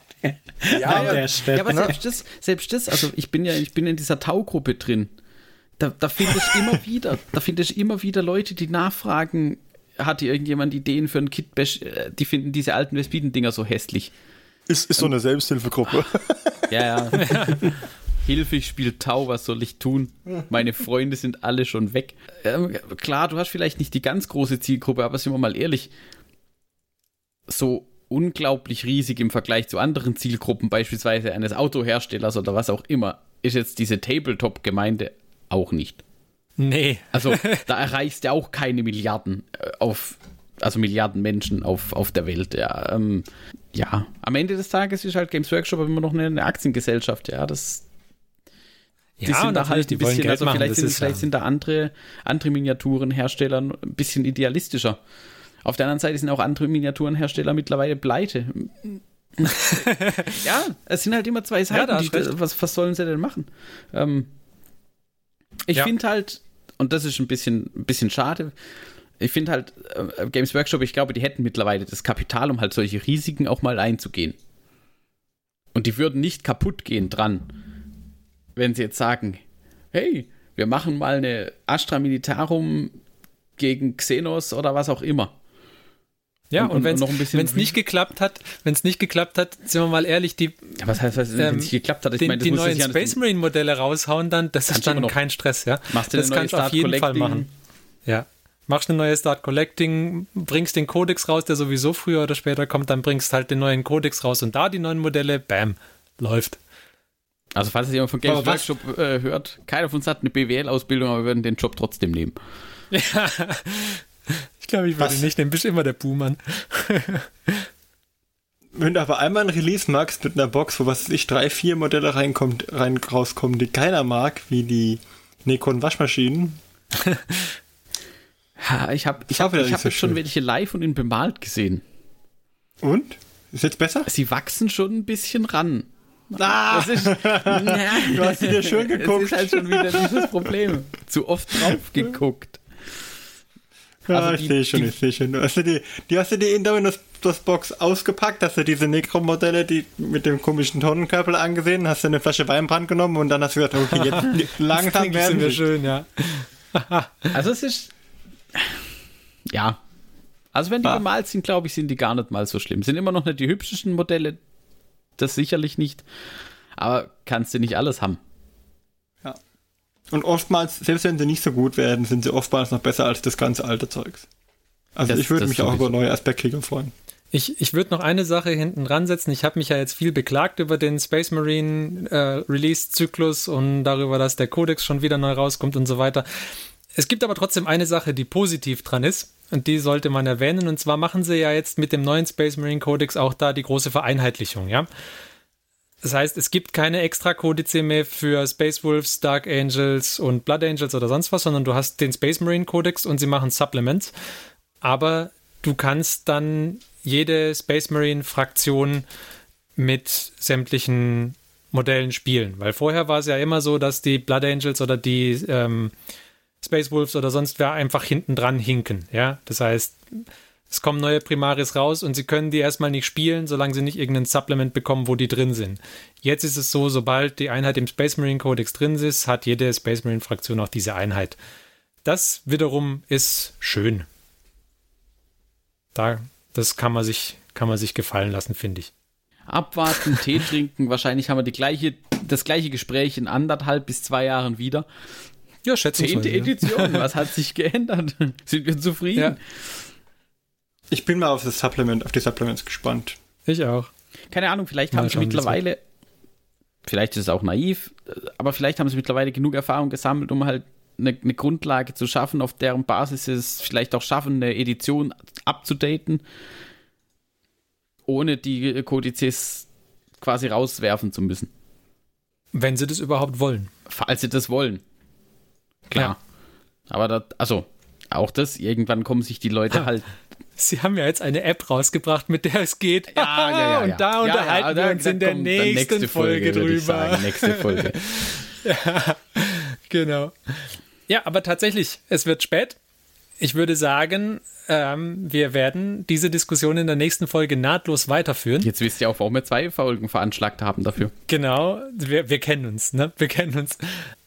ja, der Stelle. ja, aber selbst das, selbst das, also ich bin ja, ich bin in dieser Tau-Gruppe drin. Da, da finde ich immer wieder, da finde ich immer wieder Leute, die nachfragen, hatte irgendjemand Ideen für ein Kit-Bash, äh, die finden diese alten Westbieten-Dinger so hässlich. Ist, ist so eine Selbsthilfegruppe. Ja, ja. Hilfe, ich spiele Tau, was soll ich tun? Meine Freunde sind alle schon weg. Ähm, klar, du hast vielleicht nicht die ganz große Zielgruppe, aber sind wir mal ehrlich, so unglaublich riesig im Vergleich zu anderen Zielgruppen, beispielsweise eines Autoherstellers oder was auch immer, ist jetzt diese Tabletop-Gemeinde auch nicht. Nee. Also da erreichst du auch keine Milliarden äh, auf, also Milliarden Menschen auf, auf der Welt. Ja, ähm, ja, am Ende des Tages ist halt Games Workshop immer noch eine, eine Aktiengesellschaft. Ja, das die Ja, sind da halt ein bisschen, also machen, vielleicht, sind, ist vielleicht ja- sind da andere, andere Miniaturenhersteller ein bisschen idealistischer. Auf der anderen Seite sind auch andere Miniaturenhersteller mittlerweile pleite. ja, es sind halt immer zwei Seiten. hast die, was, was sollen sie denn machen? Ähm, ich Ja. finde halt, und das ist ein bisschen, ein bisschen schade, ich finde halt, äh, Games Workshop, ich glaube, die hätten mittlerweile das Kapital, um halt solche Risiken auch mal einzugehen. Und die würden nicht kaputt gehen dran, wenn sie jetzt sagen, hey, wir machen mal eine Astra Militarum gegen Xenos oder was auch immer. Ja, Und- und, und wenn es nicht geklappt hat, wenn es nicht geklappt hat, sind wir mal ehrlich, die, Ja, was heißt, was, wenn ähm, es nicht geklappt hat? Ich den, meine, die neuen Space Marine Modelle raushauen, dann das ist dann kein Stress, ja. Machst du das kannst du auf jeden Fall machen. Ja. Machst eine neue Start Collecting, bringst den Codex raus, der sowieso früher oder später kommt, dann bringst halt den neuen Codex raus und da die neuen Modelle, bam, läuft. Also falls es jemand von Games Workshop äh, hört, keiner von uns hat eine BWL-Ausbildung, aber wir würden den Job trotzdem nehmen. Ich glaube, ich würde Was? nicht, den bist immer der Buhmann. Wenn du aber einmal ein Release magst mit einer Box, wo was ich, drei, vier Modelle reinkommt, rein, rauskommen, die keiner mag, wie die Nikon Waschmaschinen, Ha, ich habe ich hab, ich hab so jetzt schon welche live und in bemalt gesehen. und? Ist jetzt besser? Sie wachsen schon ein bisschen ran. Ah, Das ist, du hast sie dir schön geguckt. ist halt schon wieder dieses Problem. Zu oft drauf geguckt. ja, also ich sehe schon, die- ich sehe schon. Du hast dir die, die hast du die in das, das Box ausgepackt, hast du diese Necro-Modelle, die mit dem komischen Tonnenkörper angesehen, hast du eine Flasche Weinbrand genommen und dann hast du gesagt, okay, jetzt langsam werden wir schön, ja. Also es ist. Ja. Also wenn die Ah. bemalt sind, glaube ich, sind die gar nicht mal so schlimm. Sind immer noch nicht die hübschesten Modelle. Das sicherlich nicht. Aber kannst du nicht alles haben. Und oftmals, selbst wenn sie nicht so gut werden, sind sie oftmals noch besser als das ganze alte Zeugs. Also Das- ich würde mich auch über neue Aspektkrieger freuen. Ich, ich würde noch eine Sache hinten dran setzen. Ich habe mich ja jetzt viel beklagt über den Space Marine äh, Release-Zyklus und darüber, dass der Codex schon wieder neu rauskommt und so weiter. Es gibt aber trotzdem eine Sache, die positiv dran ist und die sollte man erwähnen. Und zwar machen sie ja jetzt mit dem neuen Space Marine Codex auch da die große Vereinheitlichung, ja. Das heißt, es gibt keine extra Kodize mehr für Space Wolves, Dark Angels und Blood Angels oder sonst was, sondern du hast den Space Marine Codex und sie machen Supplements. Aber du kannst dann jede Space Marine Fraktion mit sämtlichen Modellen spielen. Weil vorher war es ja immer so, dass die Blood Angels oder die ähm, Space Wolves oder sonst wer einfach hinten dran hinken. Ja, das heißt, es kommen neue Primaris raus und sie können die erstmal nicht spielen, solange sie nicht irgendein Supplement bekommen, wo die drin sind. Jetzt ist es so, sobald die Einheit im Space Marine Codex drin ist, hat jede Space Marine Fraktion auch diese Einheit. Das wiederum ist schön. Da, das kann man sich, kann man sich gefallen lassen, finde ich. Abwarten, Tee trinken. Wahrscheinlich haben wir die gleiche, das gleiche Gespräch in anderthalb bis zwei Jahren wieder. Ja, schätzungsweise. Zehnte. Edition. Was hat sich geändert? Sind wir zufrieden? Ja. Ich bin mal auf das Supplement, auf die Supplements gespannt. Ich auch. Keine Ahnung, vielleicht Mal haben sie mittlerweile, vielleicht ist es auch naiv, aber vielleicht haben sie mittlerweile genug Erfahrung gesammelt, um halt eine, eine Grundlage zu schaffen, auf deren Basis sie es vielleicht auch schaffen, eine Edition abzudaten, ohne die Kodizes quasi rauswerfen zu müssen. Wenn sie das überhaupt wollen. Falls sie das wollen. Klar. Aber das, also, auch das, irgendwann kommen sich die Leute halt Sie haben ja jetzt eine App rausgebracht, mit der es geht. Ja, ja, ja, ja. Und da Ja, ja, unterhalten da- wir uns in der nächsten Folge, würde ich drüber. nächste Folge. Genau. Ja, aber tatsächlich, es wird spät. Ich würde sagen, Ähm, wir werden diese Diskussion in der nächsten Folge nahtlos weiterführen. Jetzt wisst ihr auch, warum wir zwei Folgen veranschlagt haben dafür. Genau, wir, wir kennen uns, ne? Wir kennen uns.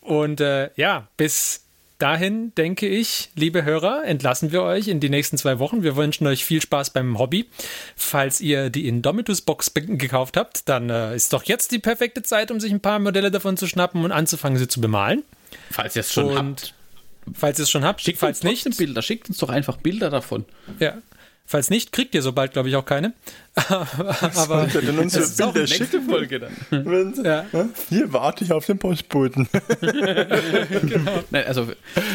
Und äh, ja, bis dahin denke ich, liebe Hörer, entlassen wir euch in die nächsten zwei Wochen. Wir wünschen euch viel Spaß beim Hobby. Falls ihr die Indomitus-Box gekauft habt, dann äh, ist doch jetzt die perfekte Zeit, um sich ein paar Modelle davon zu schnappen und anzufangen, sie zu bemalen. Falls ihr es schon Und habt. Falls ihr es schon habt, Schickt falls uns nicht, Bilder. Schickt uns doch einfach Bilder davon. ja. Falls nicht, kriegt ihr so bald, glaube ich, auch keine. Aber Das ist auch Bilder nächste? Folge dann. Ja. Hier warte ich auf den Postboten. Nein, also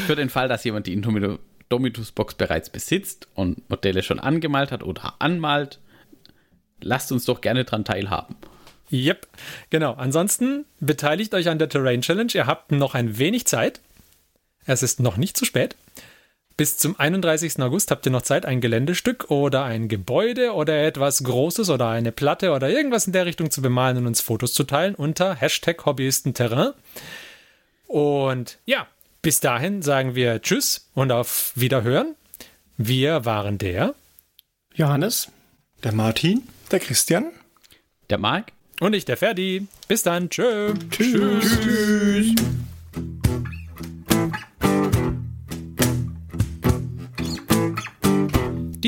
für den Fall, dass jemand die Indomitus-Box bereits besitzt und Modelle schon angemalt hat oder anmalt, lasst uns doch gerne dran teilhaben. Yep, genau. Ansonsten beteiligt euch an der Terrain Challenge. Ihr habt noch ein wenig Zeit. Es ist noch nicht zu spät. Bis zum 31. August habt ihr noch Zeit, ein Geländestück oder ein Gebäude oder etwas Großes oder eine Platte oder irgendwas in der Richtung zu bemalen und uns Fotos zu teilen unter Hashtag Hobbyistenterrain. Und ja, bis dahin sagen wir Tschüss und auf Wiederhören. Wir waren der Johannes? Der Martin? Der Christian? Der Marc? und ich, der Ferdi. Bis dann. Tschö. Tschüss.